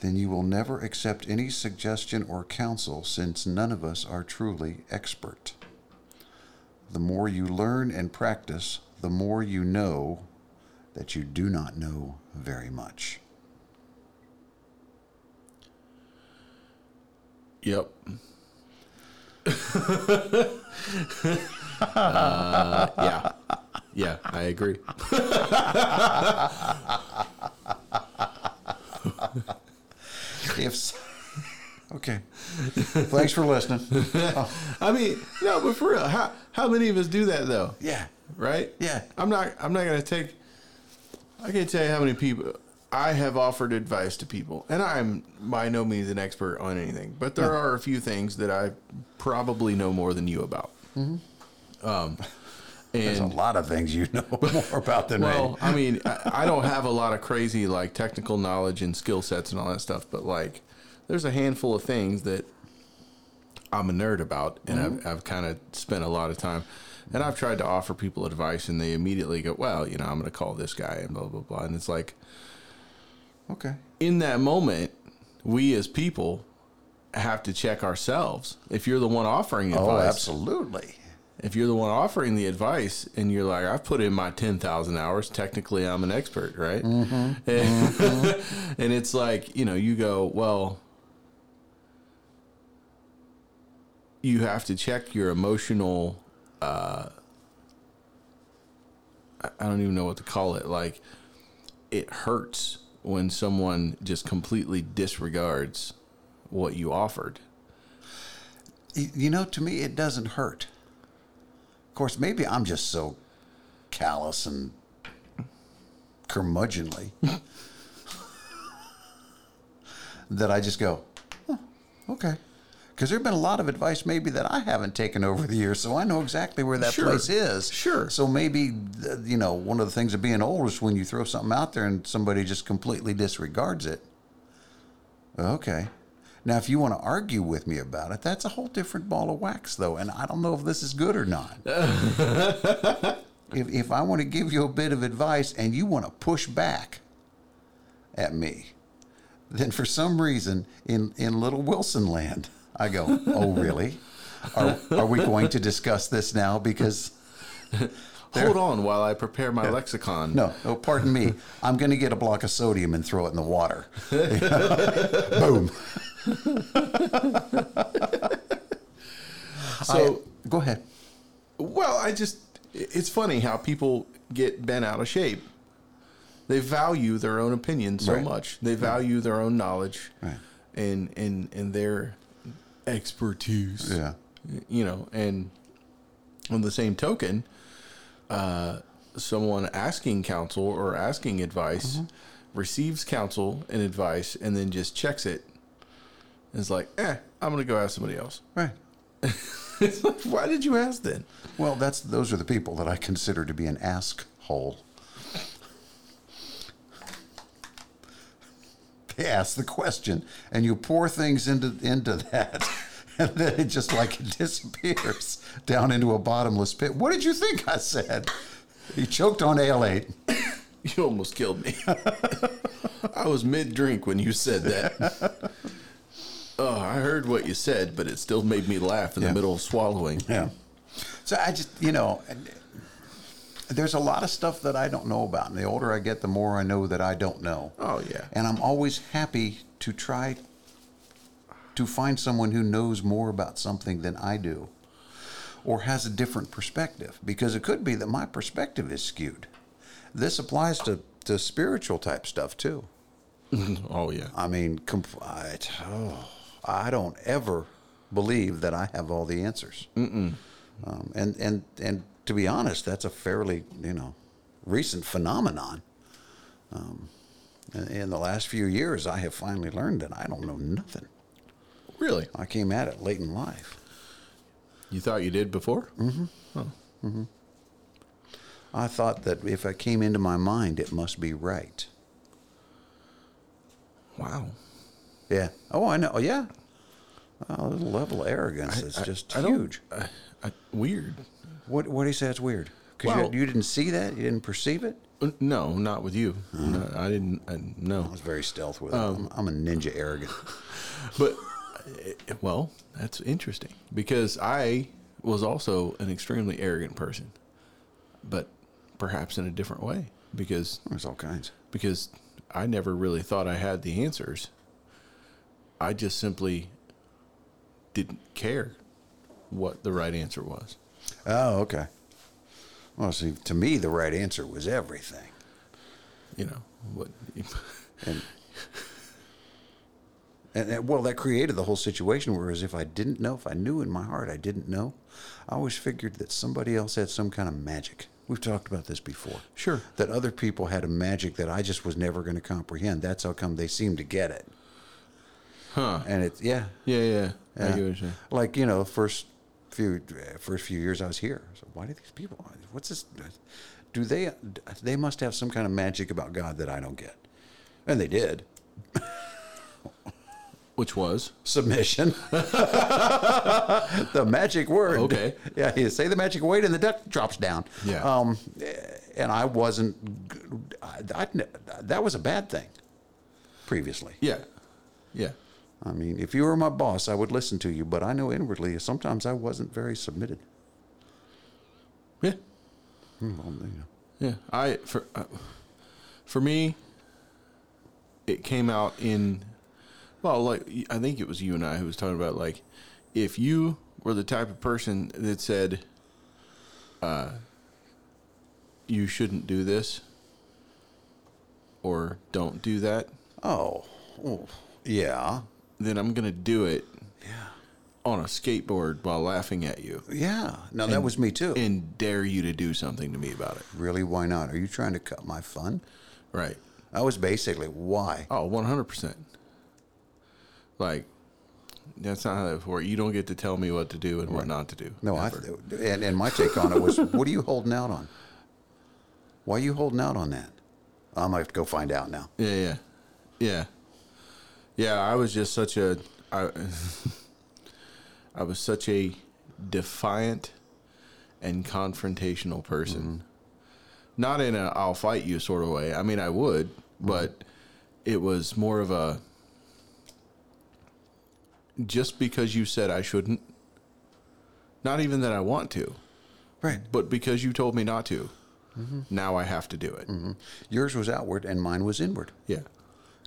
then you will never accept any suggestion or counsel since none of us are truly expert. The more you learn and practice, the more you know that you do not know very much. Yep. Uh, yeah. Yeah, I agree. If s- okay, thanks for listening. I mean, no, but for real, how how many of us do that though? Yeah, Right? Yeah. I'm not. I'm not gonna take. I can't tell you how many people I have offered advice to people, and I'm by no means an expert on anything, but there are a few things that I probably know more than you about. Um, Mm-hmm. there's a lot of things you know more about than me. well, me. I mean, I, I don't have a lot of crazy like technical knowledge and skill sets and all that stuff, but like, there's a handful of things that I'm a nerd about, and I've, I've kind of spent a lot of time. And I've tried to offer people advice, and they immediately go, "Well, you know, I'm going to call this guy," and blah blah blah. And it's like, Okay. in that moment, we as people have to check ourselves. If you're the one offering oh, advice, Oh, absolutely. if you're the one offering the advice and you're like, I've put in my 10,000 hours, technically I'm an expert, right? Mm-hmm. Mm-hmm. And, and it's like, you know, you go, well, you have to check your emotional uh, I I don't even know what to call it. Like, it hurts when someone just completely disregards what you offered. You know, to me, it doesn't hurt. Of course, maybe I'm just so callous and curmudgeonly that I just go, "Huh, okay. Because there have been a lot of advice maybe that I haven't taken over the years, so I know exactly where that Sure. place is. Sure. So maybe, uh, you know, one of the things of being old is when you throw something out there and somebody just completely disregards it. Okay. Now, if you want to argue with me about it, that's a whole different ball of wax, though, and I don't know if this is good or not. if, if I want to give you a bit of advice and you want to push back at me, then for some reason in, in Little Wilson land, I go, oh, really? Are, are we going to discuss this now? Because, Hold on while I prepare my lexicon. no, oh, pardon me, I'm going to get a block of sodium and throw it in the water. Boom. So, I- go ahead. well, I just, it's funny how people get bent out of shape. They value their own opinion so Right. much. They value their own knowledge Right. and, and, and their expertise. Yeah. you know, and on the same token, uh, someone asking counsel or asking advice Mm-hmm. receives counsel and advice and then just checks it. It's like, eh, I'm gonna go ask somebody else. Right. It's like, why did you ask then? Well, that's those are the people that I consider to be an ask hole. ask the question, and you pour things into into that, and then it just like it disappears down into a bottomless pit. What did you think I said? He choked on Ale-8. You almost killed me. I was mid drink when you said that. Oh, I heard what you said, but it still made me laugh in Yeah. the middle of swallowing. Yeah. So I just, you know, there's a lot of stuff that I don't know about. And the older I get, the more I know that I don't know. Oh yeah. And I'm always happy to try to find someone who knows more about something than I do or has a different perspective because it could be that my perspective is skewed. This applies to, to spiritual type stuff too. Oh yeah. I mean, comp- I, oh, I don't ever believe that I have all the answers. Um, and, and, and to be honest, that's a fairly, you know, recent phenomenon. Um, in, the last few years, I have finally learned that I don't know nothing. Really? I came at it late in life. You thought you did before? Mm hmm. Huh. Mm-hmm. I thought that if I came into my mind, it must be right. Wow. Yeah. Oh, I know. Yeah. Oh, the level of arrogance is just I don't- huge. I, I, weird. What, what do you say it's weird? Because Well- you, you didn't see that? You didn't perceive it? Uh, No, not with you. No, I didn't. I, I was very stealth with it. Um, I'm, I'm a ninja arrogant. but uh, well, that's interesting because I was also an extremely arrogant person, but perhaps in a different way because There's all kinds. because I never really thought I had the answers. I just simply didn't care what the right answer was. Oh, okay. Well, see, to me, the right answer was everything. You know what? And, and, and, well, that created the whole situation. Whereas if I didn't know, if I knew in my heart I didn't know, I always figured that somebody else had some kind of magic. We've talked about this before. Sure. That other people had a magic that I just was never going to comprehend. That's how come they seem to get it. Huh? And it's yeah, Yeah, yeah. Yeah. get what you're saying. like you know, first few first few years I was here. So why do these people? What's this? Do they? They must have some kind of magic about God that I don't get. And they did. Which was Submission. the magic word. Okay. Yeah, you say the magic word and the duck drops down. Yeah. Um, and I wasn't. I, I, that was a bad thing. Previously. yeah, yeah. I mean, if you were my boss, I would listen to you, but I know inwardly sometimes I wasn't very submitted. Yeah, Hmm, well, yeah. I for uh, for me, it came out in well, like I think it was you and I who was talking about like if you were the type of person that said, you shouldn't do this or don't do that, Oh, oh, yeah, then I'm going to do it yeah, on a skateboard while laughing at you yeah. No, that was me too. and dare you to do something to me about it. really, why not? Are you trying to cut my fun? Right. That was basically why. Oh, 100%. Like, that's not how that works. You don't get to tell me what to do and what not to do. No, I Ever. and, and my take on it was, what are you holding out on? Why are you holding out on that? I'm gonna have to go find out now. Yeah, yeah, yeah, yeah. I was just such a, I, I was such a defiant and confrontational person. Mm-hmm. Not in a "I'll fight you" sort of way. I mean, I would, mm-hmm. but it was more of a just because you said I shouldn't. Not even that I want to, Right. but because you told me not to. Mm-hmm. Now I have to do it. Yours was outward and mine was inward. Yeah.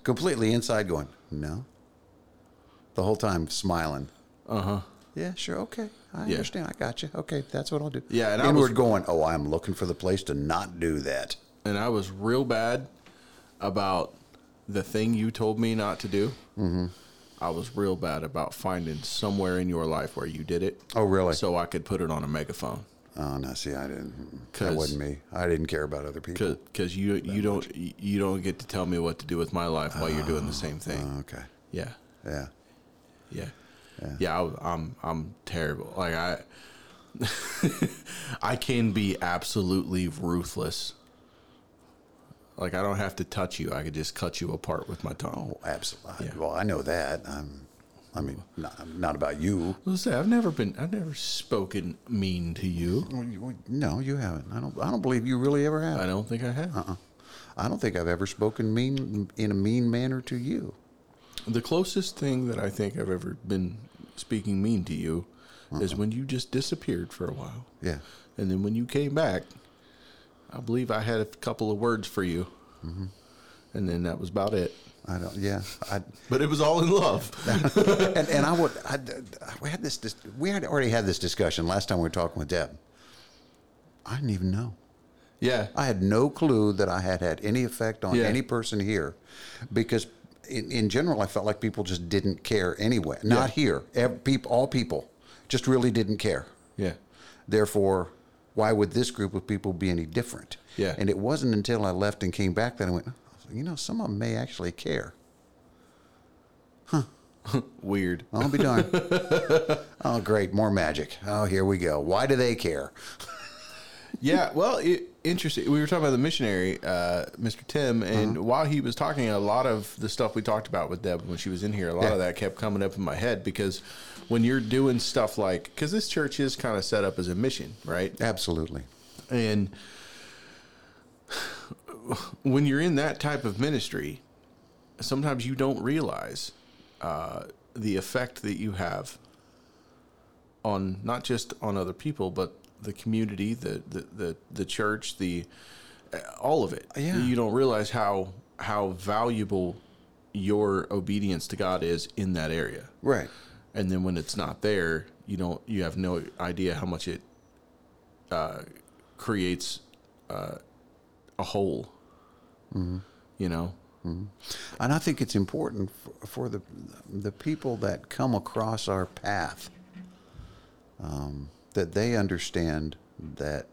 Completely inside going, no. The whole time smiling. Uh huh. Yeah, sure, okay. I Yeah. understand. I got you. Okay, that's what I'll do. Yeah, and I inward was- going, oh, I'm looking for the place to not do that. and I was real bad about the thing you told me not to do. Mm-hmm. I was real bad about finding somewhere in your life where you did it, Oh, really? so I could put it on a megaphone. Oh no, see, I didn't. That wasn't me. I didn't care about other people. Because you you don't you don't get to tell me what to do with my life while you're doing the same thing. Oh, okay. Yeah, Yeah. yeah, yeah. I, I'm I'm terrible. Like I I can be absolutely ruthless. Like I don't have to touch you. I could just cut you apart with my tongue. Oh, absolutely. Yeah. Well, I know that. Um, I mean, not, not about you. Let's say I've never been, I've never spoken mean to you. Well, you- No, you haven't. I don't. I don't believe you really ever have. I don't think I have. Uh-uh. I don't think I've ever spoken mean in a mean manner to you. The closest thing that I think I've ever been speaking mean to you is uh-uh. when you just disappeared for a while, Yeah. and then when you came back, I believe I had a couple of words for you, mm-hmm. and then that was about it. I don't. Yeah. I. But it was all in love. and, and I would. I, we had this. We had already had this discussion last time we were talking with Deb. I didn't even know. yeah, I had no clue that I had had any effect on Yeah. any person here, because in, in general I felt like people just didn't care anyway. Not Yeah. here. Ev- peop all people just really didn't care. yeah, Therefore, why would this group of people be any different? Yeah. And it wasn't until I left and came back that I went, you know, some of them may actually care. Huh. Weird. I'll be darned. oh, great. More magic. Oh, here we go. Why do they care? Yeah, well, it, interesting. We were talking about the missionary, uh, Mr. Tim, and Uh-huh. while he was talking, a lot of the stuff we talked about with Deb when she was in here, a lot Yeah. of that kept coming up in my head because when you're doing stuff like, because this church is kind of set up as a mission, right? Absolutely. And when you're in that type of ministry, sometimes you don't realize uh, the effect that you have on not just on other people, but the community, the the the, the church, the uh, all of it. Yeah. You don't realize how how valuable your obedience to God is in that area. Right. And then when it's not there, you don't you have no idea how much it uh, creates uh, a hole. You know. And I think it's important for, for the the people that come across our path um, that they understand that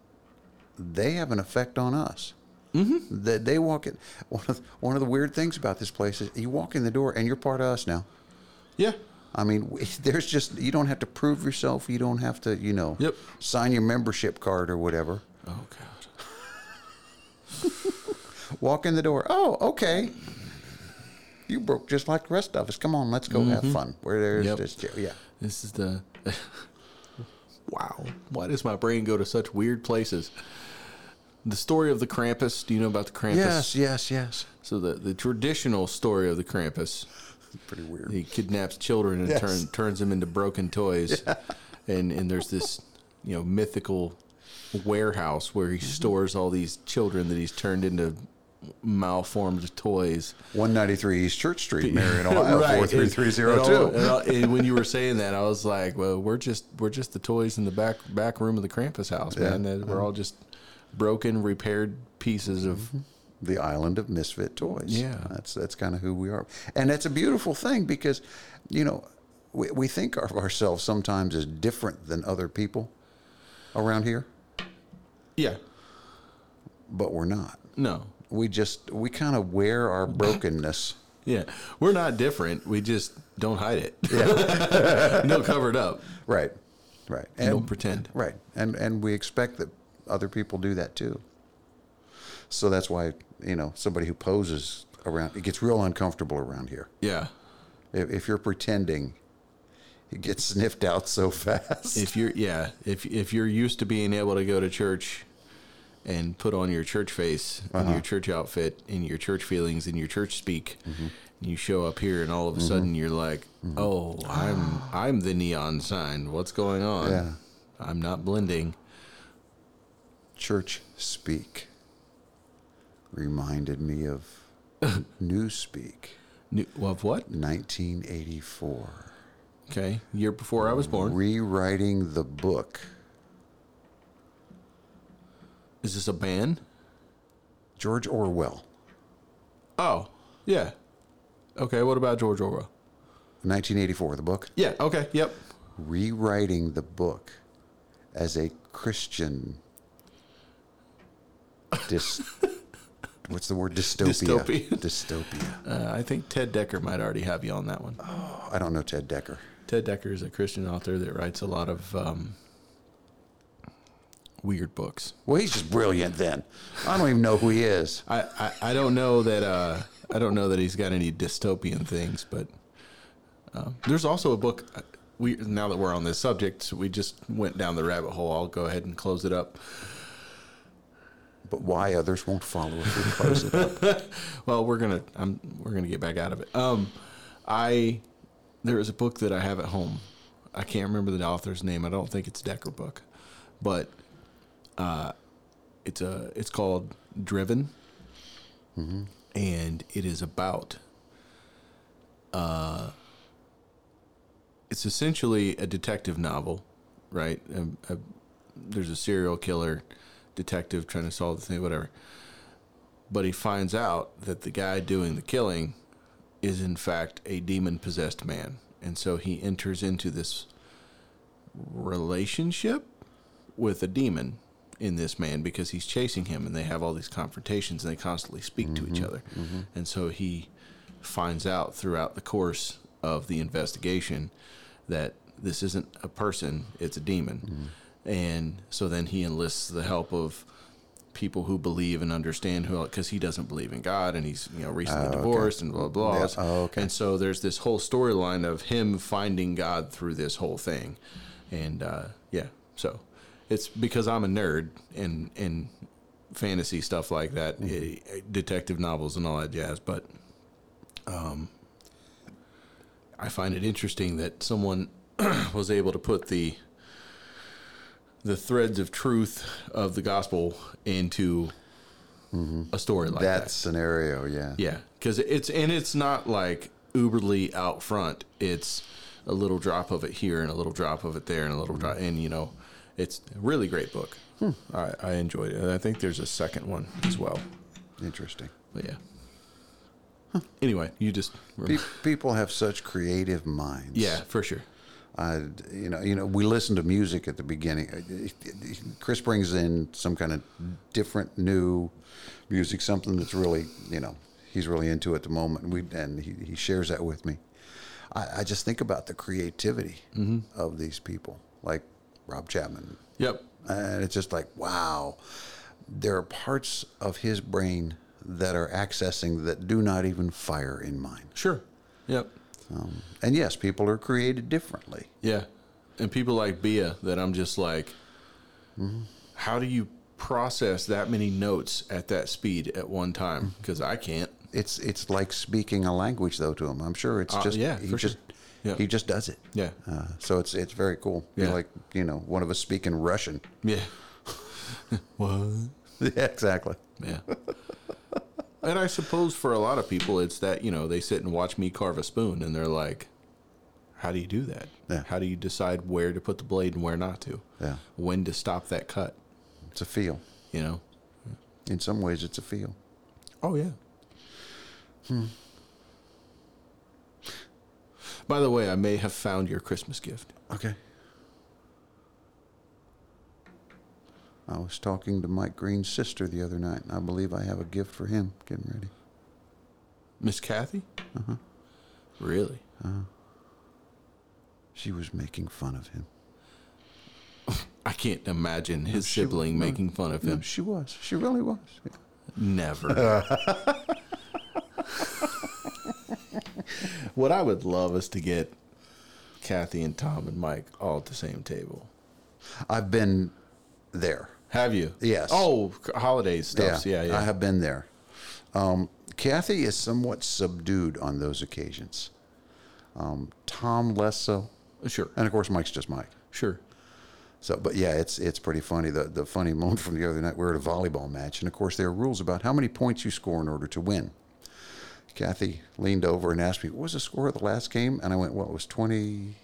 they have an effect on us. Mm-hmm. That they walk in. One of one of the weird things about this place is you walk in the door and you're part of us now. Yeah. I mean, there's just you don't have to prove yourself. You don't have to, you know, Yep. sign your membership card or whatever. Oh God. Walk in the door. Oh, okay. You broke just like the rest of us. Come on, let's go have fun. Where there's Yep. this, yeah. This is the. wow. Why does my brain go to such weird places? The story of the Krampus. Do you know about the Krampus? Yes, yes, yes. So the the traditional story of the Krampus. Pretty weird. He kidnaps children and Yes. turn, turns them into broken toys. And and there's this, you know, mythical warehouse where he Mm-hmm. stores all these children that he's turned into malformed toys. 193 East Church Street, Marion, Ohio, 43302. And, and, all- and when you were saying that, I was like, "Well, we're just we're just the toys in the back back room of the Krampus house, man. That We're all just broken, repaired pieces of mm-hmm. the island of misfit toys. Yeah. that's that's kind of who we are, and that's a beautiful thing because, you know, we we think of ourselves sometimes as different than other people around here, yeah, but we're not. no, We just we kind of wear our brokenness. yeah, we're not different. We just don't hide it. Yeah, don't cover it up. Right, right, And don't pretend. Right, and and we expect that other people do that too. So that's why you know somebody who poses around it gets real uncomfortable around here. Yeah, If, if you're pretending, it gets sniffed out so fast. if you're yeah if if you're used to being able to go to church and put on your church face and uh-huh. your church outfit and your church feelings and your church speak. And you show up here and all of a mm-hmm. sudden you're like mm-hmm. oh i'm i'm the neon sign. What's going on? Yeah. i'm not blending. Church speak reminded me of Newspeak, New, of what? 1984. okay year before i was born. Rewriting the book. Is this a band George Orwell, oh yeah okay what about george orwell 1984, the book. yeah okay yep Rewriting the book as a Christian. Dis, what's the word? Dystopia. Dystopia. Dystopia. uh, i think Ted Dekker might already have you on that one Oh, I don't know Ted Dekker. Ted Dekker is a Christian author that writes a lot of um, weird books. Well, he's just brilliant then. I don't even know who he is. I, I, I don't know that uh, I don't know that he's got any dystopian things, but um, there's also a book. uh, We now that we're on this subject, we just went down the rabbit hole. I'll go ahead and close it up. But why others won't follow if we close it up? Well, we're gonna I'm we're gonna get back out of it. Um, I there is a book that I have at home. I can't remember the author's name. I don't think it's Dekker book, but uh, it's a it's called Driven, and it is about. Uh, it's essentially a detective novel, right? Um, a, there's a serial killer detective trying to solve the thing, whatever but he finds out that the guy doing the killing is in fact a demon possessed man and so he enters into this relationship with a demon in this man because he's chasing him and they have all these confrontations and they constantly speak to each mm-hmm. other mm-hmm. and so he finds out throughout the course of the investigation that this isn't a person it's a demon mm-hmm. and so then he enlists the help of people who believe and understand who because he doesn't believe in God and he's you know recently ah, divorced and blah blah. Blah. Oh, okay. And so there's this whole storyline of him finding God through this whole thing, and uh, yeah, so it's because I'm a nerd and and fantasy stuff like that, eh, detective novels and all that jazz. But um, I find it interesting that someone was able to put the the threads of truth of the gospel into a story like that that. scenario, yeah. Yeah, because it's and it's not like uberly out front. It's a little drop of it here and a little drop of it there and a little drop, and you know, it's a really great book. I, I enjoyed it. And I think there's a second one as well. Interesting. But yeah. Anyway, you just Pe- people have such creative minds. yeah, for sure. I, you know, you know, we listen to music at the beginning. Uh, Chris brings in some kind of different, new music, something that's really, you know, he's really into at the moment, and we and he, he shares that with me. I, I just think about the creativity mm-hmm. of these people, like Rob Chapman, Yep. and it's just like, wow, there are parts of his brain that are accessing that do not even fire in mine. Sure. Yep. Um, and yes, people are created differently. Yeah. And people like Bia that I'm just like, how do you process that many notes at that speed at one time? Because I can't. It's it's like speaking a language though to him. I'm sure it's Uh, just yeah, he just sure. Yeah. he just does it. Yeah. Uh, so it's it's very cool. Yeah. like you know one of us speaking Russian. Yeah. what? yeah, exactly. Yeah. and I suppose for a lot of people, it's that you know they sit and watch me carve a spoon, and they're like, "How do you do that? Yeah. How do you decide where to put the blade and where not to? Yeah. When to stop that cut? It's a feel. You know? In some ways, it's a feel. Oh yeah. Hmm. By the way, I may have found your Christmas gift. Okay. I was talking to Mike Green's sister the other night, and I believe I have a gift for him. Getting ready. Miss Kathy? Uh-huh. Really? Uh. She was making fun of him. I can't imagine his she- sibling no, making fun of No, him. she was. She really was. Never. what I would love is to get Kathy and Tom and Mike all at the same table. I've been there. Have you? Yes. Oh, holidays stuff. Yeah, yeah. I have been there. Um, Kathy is somewhat subdued on those occasions. Um, Tom less so, Sure. and of course Mike's just Mike. Sure. So, but yeah, it's it's pretty funny. The the funny moment from the other night, we were at a volleyball match, and of course there are rules about how many points you score in order to win. Kathy leaned over and asked me, "What was the score of the last game?" And I went, "Well, it was 20,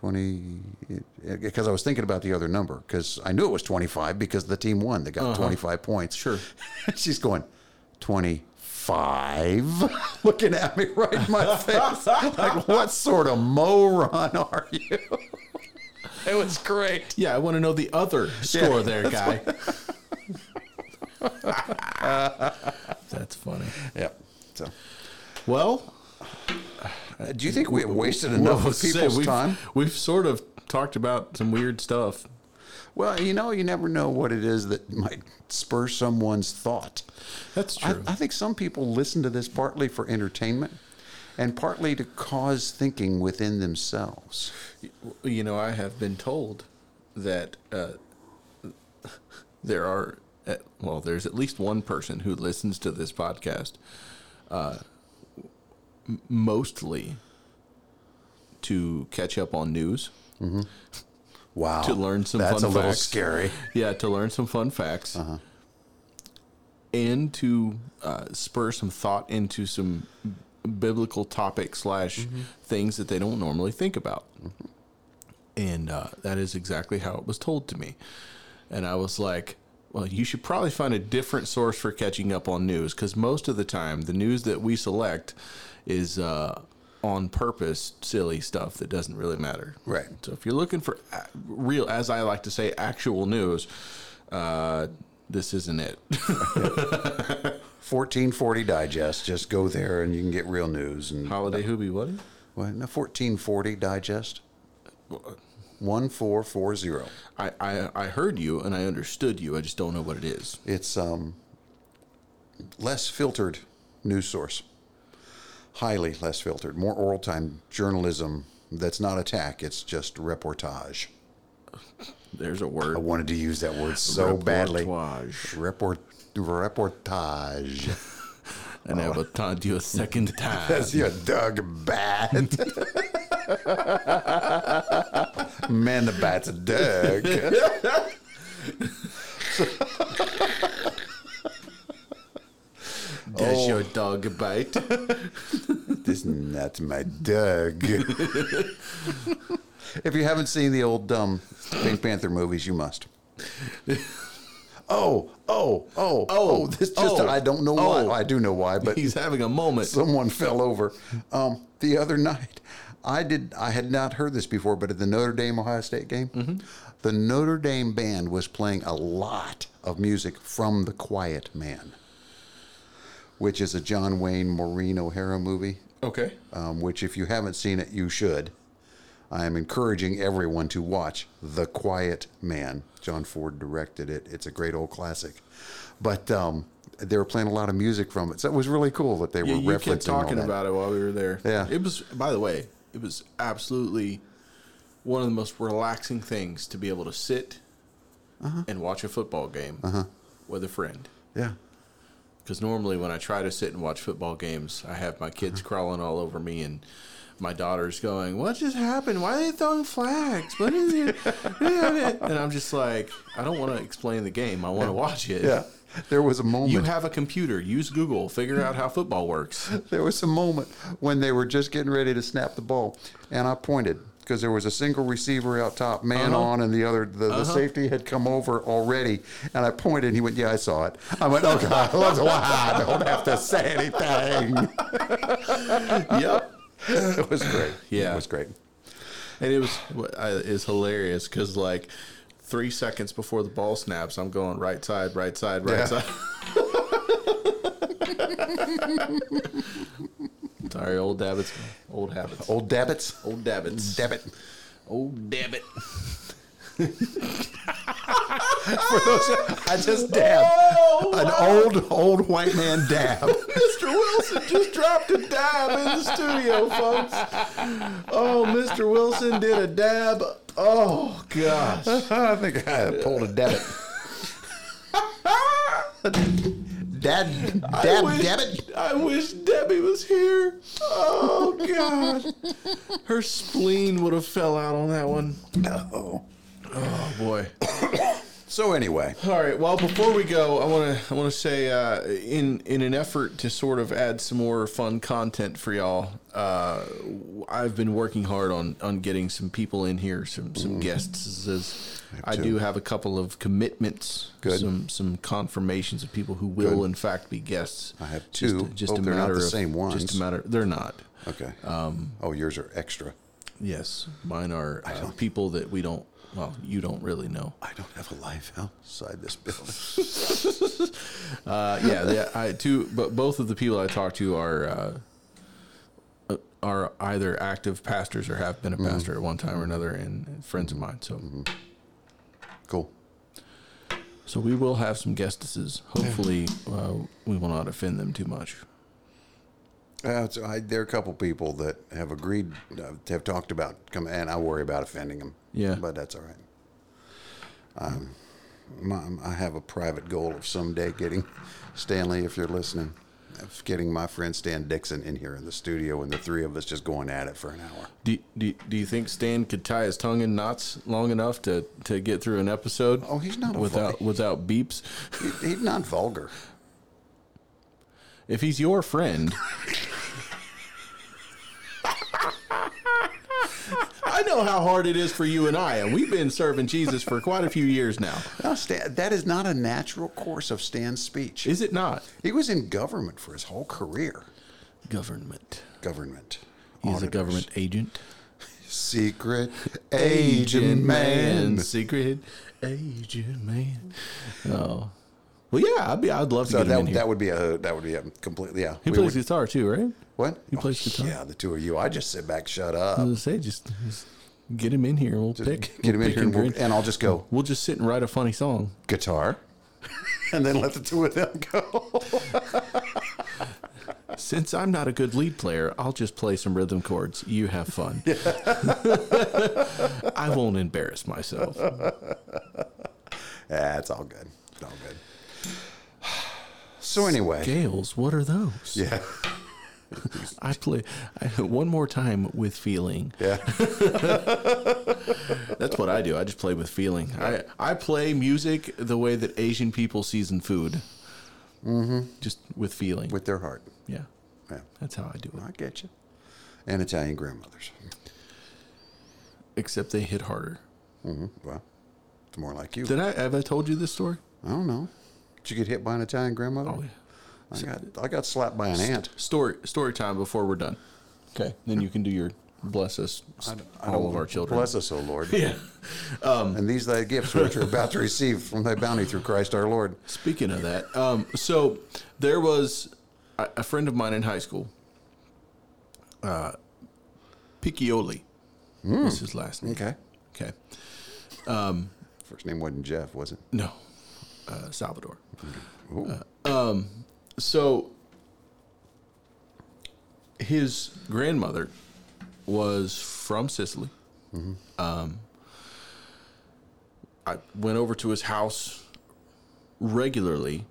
20, because I was thinking about the other number because I knew it was twenty five because the team won. They got uh-huh. twenty five points. Sure. She's going twenty five, looking at me right in my face, like, "What sort of moron are you?" it was great. Yeah, I want to know the other score Yeah, there, guy. that's funny. Yeah. So, Well, do you think we have wasted enough well, of people's we've, time? We've sort of talked about some weird stuff. Well, you know, you never know what it is that might spur someone's thought. That's I, true. I think some people listen to this partly for entertainment and partly to cause thinking within themselves. you know, I have been told that uh, there are, uh, well, there's at least one person who listens to this podcast, uh, m- mostly to catch up on news, Wow. to learn some That's fun a little facts. scary. Yeah, to learn some fun facts. And to uh, spur some thought into some biblical topics slash things that they don't normally think about. And uh, that is exactly how it was told to me. And I was like, well, you should probably find a different source for catching up on news because most of the time, the news that we select is uh, on purpose silly stuff that doesn't really matter. Right. So if you're looking for real, as I like to say, actual news, uh, this isn't it. 1440 Digest. Just go there and you can get real news. And Holiday Hoobie, what? What? No, 1440 Digest. 1440. I, I I heard you and I understood you. I just don't know what it is. It's um, less filtered news source. Highly less filtered. More oral time journalism that's not attack, it's just reportage. There's a word. I wanted to use that word so badly. Reportage. Report, reportage. And I will taunt you a second time. That's your Doug Bat. Man, the bat's a Doug. Does your dog bite? This, not my dog. if you haven't seen the old dumb Pink Panther movies, you must. Oh, oh, oh, oh! This just oh, I don't know why. oh. I do know why, but He's having a moment. someone fell over um, the other night. I did. I had not heard this before, but at the Notre Dame Ohio State game, the Notre Dame band was playing a lot of music from The Quiet Man, which is a John Wayne Maureen O'Hara movie. Okay. Um, which, if you haven't seen it, you should. I am encouraging everyone to watch The Quiet Man. John Ford directed it. It's a great old classic. But um, they were playing a lot of music from it. So it was really cool that they Yeah, were you referencing kept talking about it while we were there. Yeah. It was, by the way, it was absolutely one of the most relaxing things to be able to sit Uh-huh. and watch a football game with a friend. Yeah. Because normally when I try to sit and watch football games, I have my kids crawling all over me and my daughter's going, "What just happened? Why are they throwing flags? What is it?" and I'm just like, I don't want to explain the game. I want to watch it. Yeah. There was a moment. You have a computer. Use Google. Figure out how football works. there was a moment when they were just getting ready to snap the ball, and I pointed because there was a single receiver out top, man Uh-huh. on, and the other the, the safety had come over already. And I pointed, and he went, "Yeah, I saw it." I went, "Oh God, I don't have to say anything." yep. it was great. Yeah. it was great. And it was is hilarious because like three seconds before the ball snaps, I'm going right side, right side, right Yeah. side. Sorry, old habits, old habits, Old Dabbits, old habits, Dabbit. old dabbit. For those, I just dabbed oh, an old old white man dab. Mr. Wilson just dropped a dab in the studio, folks. Oh, Mr. Wilson did a dab. Oh gosh. I think I pulled a dabbit. Dad, dab, wish. I wish Debbie was here. Oh God, her spleen would have fell out on that one. Oh. Oh boy. So anyway, All right. Well, before we go, I want to I want to say uh, in in an effort to sort of add some more fun content for y'all, uh, I've been working hard on on getting some people in here, some some guests. As I do have a couple of commitments, Good. some some confirmations of people who will in fact be guests. I have two. Just, Hope a they're not matter the of same ones. Just a matter. They're not. okay. Um, oh, yours are extra. Yes, mine are uh, people that we don't. Well, you don't really know. I don't have a life outside this building. Uh, yeah, the, I two, but both of the people I talk to are uh, uh, are either active pastors or have been a pastor at one time or another, and, friends of mine. So, Cool. so we will have some guestesses. Hopefully, uh, we will not offend them too much. Uh, so I, there are a couple people that have agreed, uh, have talked about coming, and I worry about offending them. Yeah. but that's all right. Um, my, I have a private goal of someday getting Stanley, if you're listening, of getting my friend Stan Dixon in here in the studio, and the three of us just going at it for an hour. Do, do, do you think Stan could tie his tongue in knots long enough to, to get through an episode? Oh, he's not a without vul- without beeps. He, he's not vulgar. If he's your friend. I know how hard it is for you and I, and we've been serving Jesus for quite a few years now. No, Stan, that is not a natural course of Stan's speech. Is it not? He was in government for his whole career. Government. Government. He's a government agent. Secret agent man. Secret agent man. Oh. Well, yeah, I'd be. I'd love to So get him in that, here. that would be a that would be a completely yeah. he we plays would- guitar too, right? what? he plays oh, guitar. Yeah, the two of you. I just sit back, shut up. I was say, just, just get him in here. We'll just pick. Get him we'll in here, and, we'll, and I'll just go We'll just sit and write a funny song. guitar, and then let the two of them go. Since I'm not a good lead player, I'll just play some rhythm chords. You have fun. I won't embarrass myself. Yeah, it's all good. It's all good. So anyway, Scales, what are those? yeah, I play I, one more time with feeling. yeah. That's what I do. I just play with feeling. I, I play music the way that Asian people season food. Mm-hmm. Just with feeling. With their heart. yeah, Yeah, that's how I do it. I get you. And Italian grandmothers. Except they hit harder. hmm Well, it's more like you. Did I have I told you this story? I don't know. Did you get hit by an Italian grandmother? Oh, yeah. I got I got slapped by an ant. Story story time before we're done. Okay, then you can do your bless us all of our children. Bless us, O Lord. Yeah. And these thy gifts which we're about to receive from thy bounty through Christ our Lord. Speaking of that, um, so there was a, a friend of mine in high school. Uh, Piccioli was his last name. Okay. Okay. First name wasn't Jeff, was it? No, uh, Salvador. Ooh. Um, so his grandmother was from Sicily. Mm-hmm. Um, I went over to his house regularly.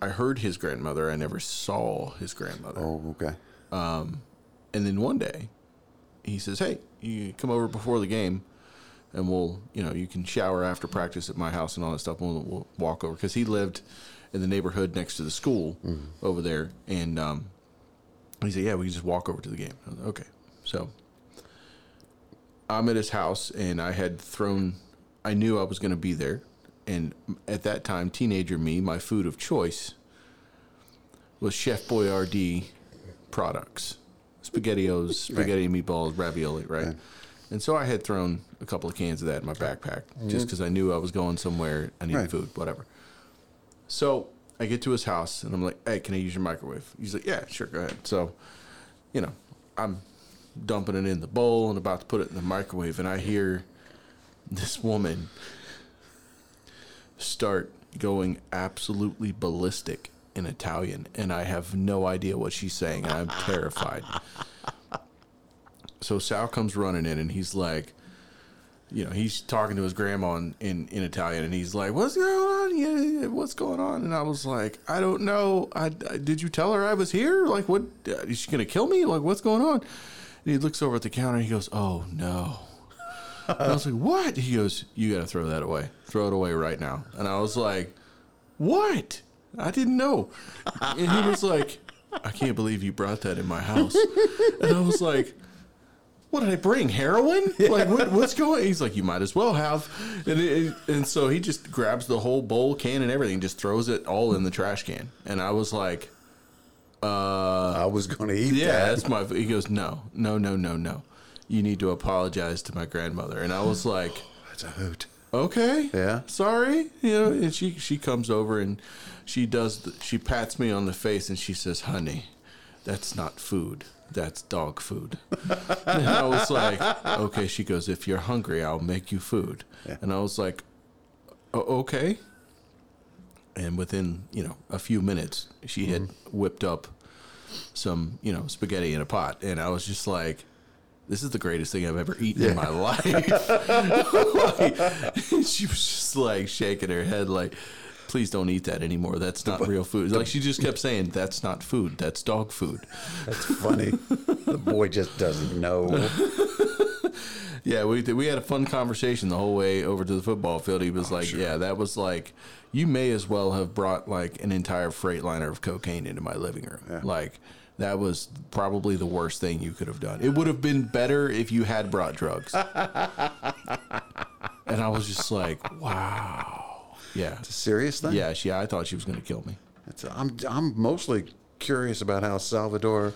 I heard his grandmother. I never saw his grandmother. oh, okay. Um, and then one day, he says, "Hey, you come over before the game, and we'll, you know, you can shower after practice at my house and all that stuff. We'll, we'll walk over because he lived in the neighborhood next to the school over there, and um, he said, "Yeah, we can just walk over to the game." Like, okay, so I'm at his house, and I had thrown. I knew I was going to be there, and at that time, teenager me, my food of choice was Chef Boyardee products, SpaghettiOs, spaghetti and meatballs, ravioli, right? And so I had thrown a couple of cans of that in my backpack just because I knew I was going somewhere. I needed Right. food, whatever. So I get to his house and I'm like, "Hey, can I use your microwave?" He's like, "Yeah, sure, go ahead." So, you know, I'm dumping it in the bowl and about to put it in the microwave, and I hear this woman start going absolutely ballistic in Italian, and I have no idea what she's saying, and I'm terrified. So Sal comes running in, and he's like, you know, he's talking to his grandma in, in, in Italian, and he's like, "What's going on? Yeah, what's going on?" And I was like, "I don't know. I, I- did you tell her I was here? Like, what? uh, she gonna kill me? Like, what's going on?" And he looks over at the counter, and he goes, "Oh no." And I was like, "What?" He goes, "You got to throw that away. Throw it away right now." And I was like, "What?" I didn't know. And he was like, "I can't believe you brought that in my house." And I was like, "What did I bring? Heroin? Like what, what's going?" He's like, "You might as well have." And it, and so he just grabs the whole bowl, can, and everything, just throws it all in the trash can. And I was like, uh, I was going to eat yeah, that. that's my. He goes, no, no, no, no, no. You need to apologize to my grandmother. And I was like, That's a hoot. okay, Yeah. sorry, you know. And she she comes over and she does. The, she pats me on the face and she says, "Honey, that's not food. That's dog food." and I was like, okay. She goes, "If you're hungry, I'll make you food." Yeah. And I was like, okay. And within you know a few minutes, she had mm-hmm. whipped up some you know spaghetti in a pot, and I was just like, "This is the greatest thing I've ever eaten in my life." Like, she was just like shaking her head, like, "Please don't eat that anymore. That's not real food." Like she just kept saying, "That's not food. That's dog food." That's funny. the boy just doesn't know. Yeah, we we had a fun conversation the whole way over to the football field. He was oh, like, "Yeah, that was like, you may as well have brought like an entire freight liner of cocaine into my living room. Like, that was probably the worst thing you could have done. It would have been better if you had brought drugs." and I was just like, "Wow, yeah, It's a Serious thing? yeah." She, I thought she was going to kill me. It's, I'm, I'm mostly curious about how Salvador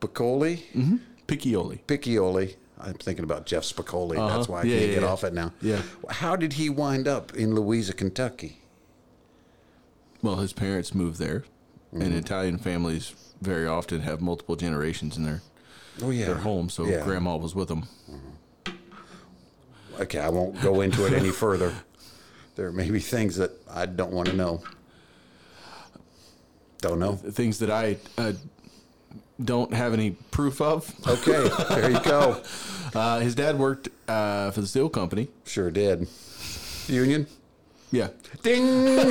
Piccoli, mm-hmm. Piccioli. Piccioli, I'm thinking about Jeff Spicoli. That's uh-huh. why I Yeah, can't yeah, get yeah. off it now. Yeah. How did he wind up in Louisa, Kentucky? Well, his parents moved there, and mm-hmm. Italian families very often have multiple generations in their Oh, yeah. their home. So grandma was with them. Mm-hmm. Okay, I won't go into it any further. There may be things that I don't want to know. Don't know. things that I uh, don't have any proof of. Okay, there you go. Uh, his dad worked uh, for the steel company. Sure did. Union? Yeah, Ding!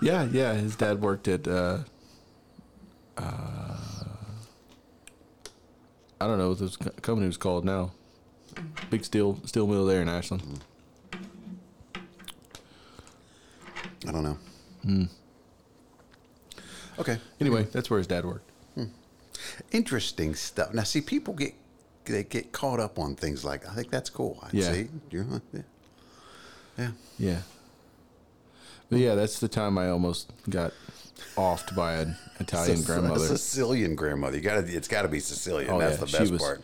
yeah, yeah. His dad worked at. Uh, uh, I don't know what this company was called now. Big steel steel mill there in Ashland. I don't know. Hmm. Okay. Anyway, that's where his dad worked. Interesting stuff. Now, see, people get they get caught up on things like I think that's cool. I Yeah. see. Yeah. yeah. Yeah. But yeah, that's the time I almost got offed by an Italian grandmother. Sicilian grandmother. You got to. It's got to be Sicilian. Oh, that's yeah, the she best was- part.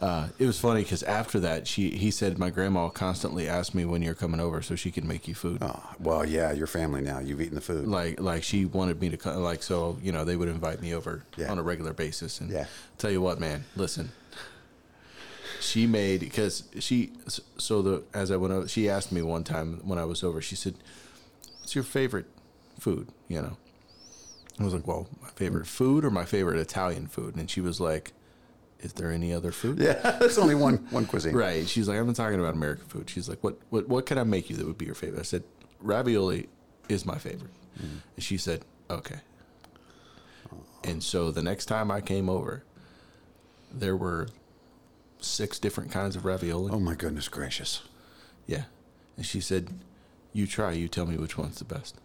Uh, it was funny because after that, she he said my grandma constantly asked me when you're coming over so she could make you food. Oh, well, yeah. Your family now. You've eaten the food. Like like she wanted me to come. Like so, you know, they would invite me over Yeah. on a regular basis. And Yeah. tell you what, man, listen. She made because she so the as I went over, she asked me one time when I was over. She said, "What's your favorite food?" You know, I was like, "Well, my favorite food or my favorite Italian food?" And she was like, "Is there any other food?" Yeah, there's only one one cuisine. Right. She's like, I'm not talking about American food. She's like, what, what, what can I make you that would be your favorite? I said, ravioli is my favorite. Mm. And she said, okay. And so the next time I came over, there were six different kinds of ravioli. Oh my goodness gracious. Yeah. And she said, You try, you tell me which one's the best.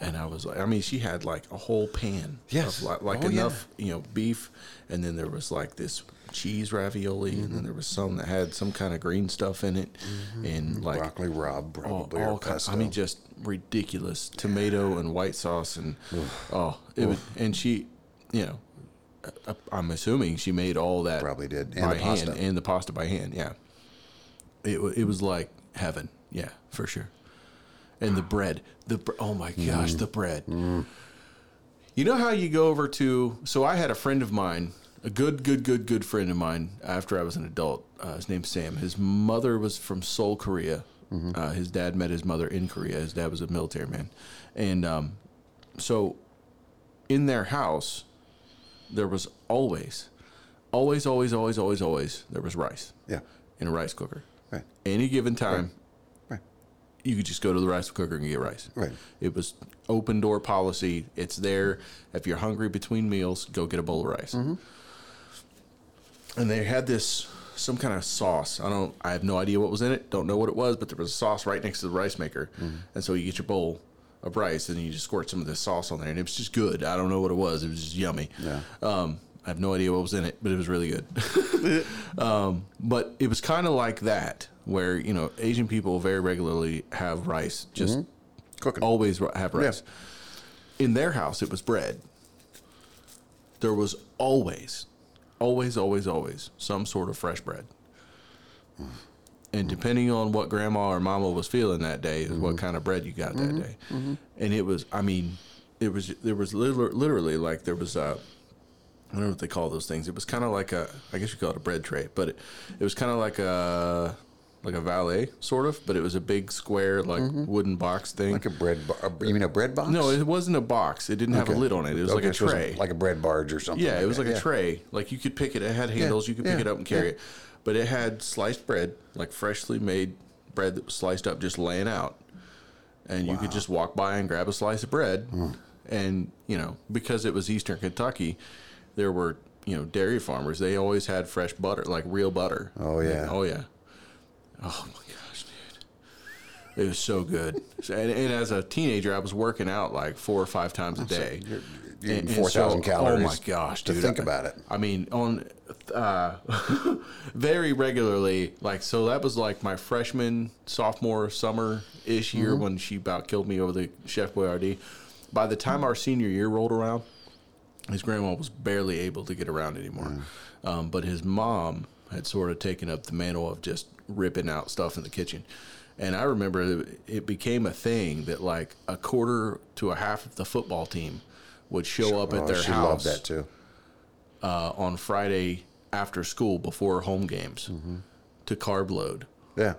And I was like, I mean, she had like a whole pan Yes. of like, like Oh, yeah. enough, you know, beef. And then there was like this cheese ravioli. And Mm-hmm. then there was some that had some kind of green stuff in it. And like Broccoli rabe, all, probably. all or kind. I mean, just ridiculous tomato and white sauce. And oh, it was, and she, you know, uh, I'm assuming she made all that Probably did. And by the hand pasta. and the pasta by hand. Yeah, it it was like heaven. Yeah, for sure. And the bread, the br- oh my gosh, Mm. the bread. You know how you go over to? So I had a friend of mine, a good, good, good, good friend of mine. After I was an adult, uh, his name's Sam. His mother was from Seoul, Korea. Mm-hmm. Uh, his dad met his mother in Korea. His dad was a military man, and um, so in their house, there was always, always, always, always, always, always there was rice Yeah. in a rice cooker. Right. Any given time, Right. You could just go to the rice cooker and get rice. Right. It was open door policy. It's there. If you're hungry between meals, go get a bowl of rice. Mm-hmm. And they had this some kind of sauce. I don't. I have no idea what was in it. Don't know what it was, but there was a sauce right next to the rice maker. Mm-hmm. And so you get your bowl of rice and you just squirt some of this sauce on there, and it was just good. I don't know what it was. It was just yummy. Yeah. Um, I have no idea what was in it, but it was really good. um, but it was kind of like that, where you know Asian people very regularly have rice, just Mm-hmm. Cooking. always have rice. In their house, it was bread. There was always, always, always, always some sort of fresh bread. Mm-hmm. And depending on what grandma or mama was feeling that day, is what mm-hmm. kind of bread you got that mm-hmm. day. And it was, I mean, it was there was literally, literally like there was a, I don't know what they call those things. It was kind of like a, I guess you call it a bread tray, but it, it was kind of like a, like a valet sort of, but it was a big square like wooden box thing. Like a bread bar. You mean a bread box? no, it wasn't a box. It didn't have a lid on it. It was Okay, like a so tray. like a bread barge or something. yeah, it was that. like a tray. Like you could pick it. It had handles. You could pick yeah, it up and carry yeah. it. But it had sliced bread, like freshly made bread that was sliced up, just laying out. And you could just walk by and grab a slice of bread. Hmm. And, you know, because it was Eastern Kentucky, there were, you know, dairy farmers. They always had fresh butter, like real butter. Oh, yeah. oh, yeah. Oh, my gosh, dude. It was so good. So- And, and as a teenager, I was working out like four or five times a day. You're, you're And- eating 4,000 so- calories. Oh my gosh, To dude. think I- about it. I mean, on uh, very regularly, like so that was like my freshman, sophomore, summer ish year Mm-hmm. when she about killed me over the Chef Boyardee. By the time our senior year rolled around, his grandma was barely able to get around anymore. Um, but his mom had sort of taken up the mantle of just ripping out stuff in the kitchen. And I remember it- became a thing that like a quarter to a half of the football team would show up at Oh, their she house loved that too. uh, on Friday after school before home games Mm-hmm. to carb load. Yeah.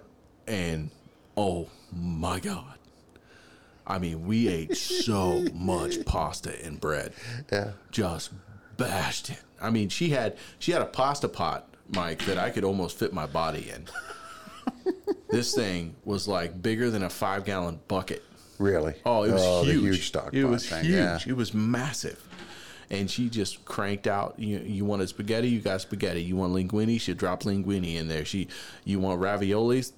And oh my God. I mean, we ate so much pasta and bread. Yeah. Just bashed it. I mean, she had she had a pasta pot, Mike, that I could almost fit my body in. This thing was like bigger than a five gallon bucket. Really? Oh, it was the huge. huge stock It was thing, huge. Yeah. It was massive. And she just cranked out. You you wanted spaghetti, you got spaghetti. You want linguine, she dropped linguine in there. She you want raviolis,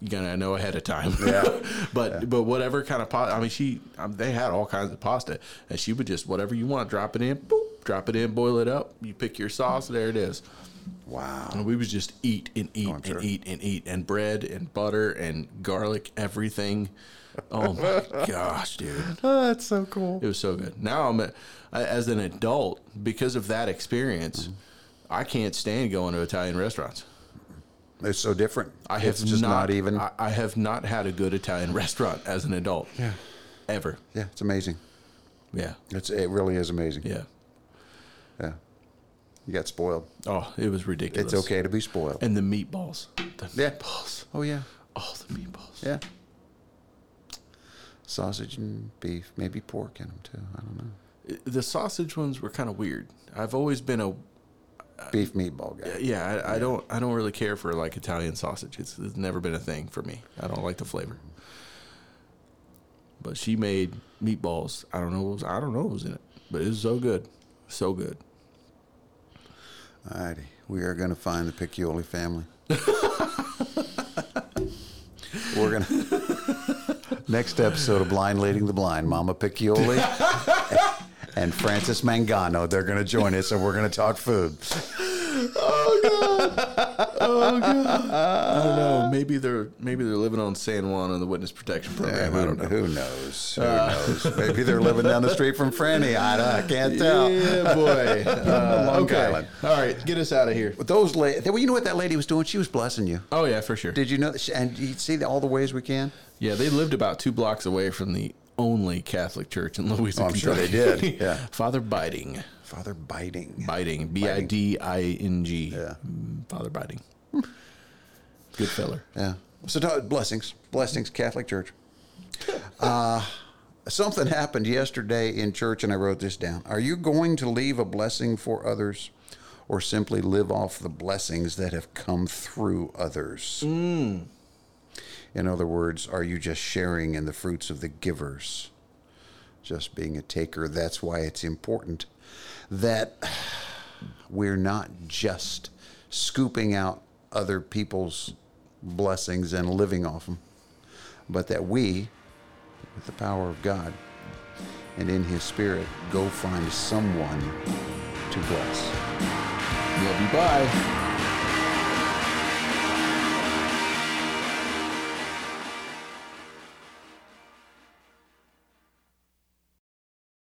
you gotta know ahead of time. Yeah. but but whatever kind of pasta. I mean, she um, they had all kinds of pasta, and she would just whatever you want, drop it in, boop, drop it in, boil it up. You pick your sauce, there it is. Wow. And we would just eat and eat I'm and sure. eat and eat and bread and butter and garlic, everything. Oh my gosh, dude. Oh, that's so cool. It was so good. Now I'm a, as an adult because of that experience. Mm-hmm. I can't stand going to Italian restaurants. It's so different. I have it's just not, even. I, I have not had a good Italian restaurant as an adult. yeah. Ever. Yeah. It's amazing. Yeah. It's it really is amazing. Yeah. Yeah. You got spoiled. Oh, it was ridiculous. It's okay to be spoiled. And the meatballs. The Yeah. meatballs. oh yeah. Oh, the meatballs. Yeah. Sausage and beef, maybe pork in them too. I don't know. The sausage ones were kind of weird. I've always been a uh, Beef meatball guy. yeah. I, I don't I don't really care for like Italian sausage. It's, it's never been a thing for me. I don't like the flavor. But she made meatballs. I don't know. What was, I don't know what was in it, but it was so good, so good. Alrighty, we are going to find the Piccioli family. We're going to. Next episode of Blind Leading the Blind, Mama Piccioli and Francis Mangano. They're going to join us, and we're going to talk food. Oh, I don't know. Maybe they're maybe they're living on San Juan on the witness protection program. who, I don't know. who knows? Who knows? Maybe they're living down the street from Franny. I, don't- I can't tell. Yeah, boy. Uh, Long okay. Island. All right, get us out of here. But those ladies, well, you know what that lady was doing? She was blessing you. Oh yeah, for sure. Did you know? And you see all the ways we can. Yeah, they lived about two blocks away from the only Catholic church in Louisville. Oh, I'm sure they did, yeah. Father Biding. Father biting. Biting. B I D I N G. Yeah. Mm, Father Biting. Good feller. Yeah. So t- blessings, blessings, Catholic Church. Uh, something happened yesterday in church, and I wrote this down. Are you going to leave a blessing for others, or simply live off the blessings that have come through others? In other words, are you just sharing in the fruits of the givers? Just being a taker. That's why it's important that we're not just scooping out other people's blessings and living off them, but that we, with the power of God and in His Spirit, go find someone to bless. Love you. Bye.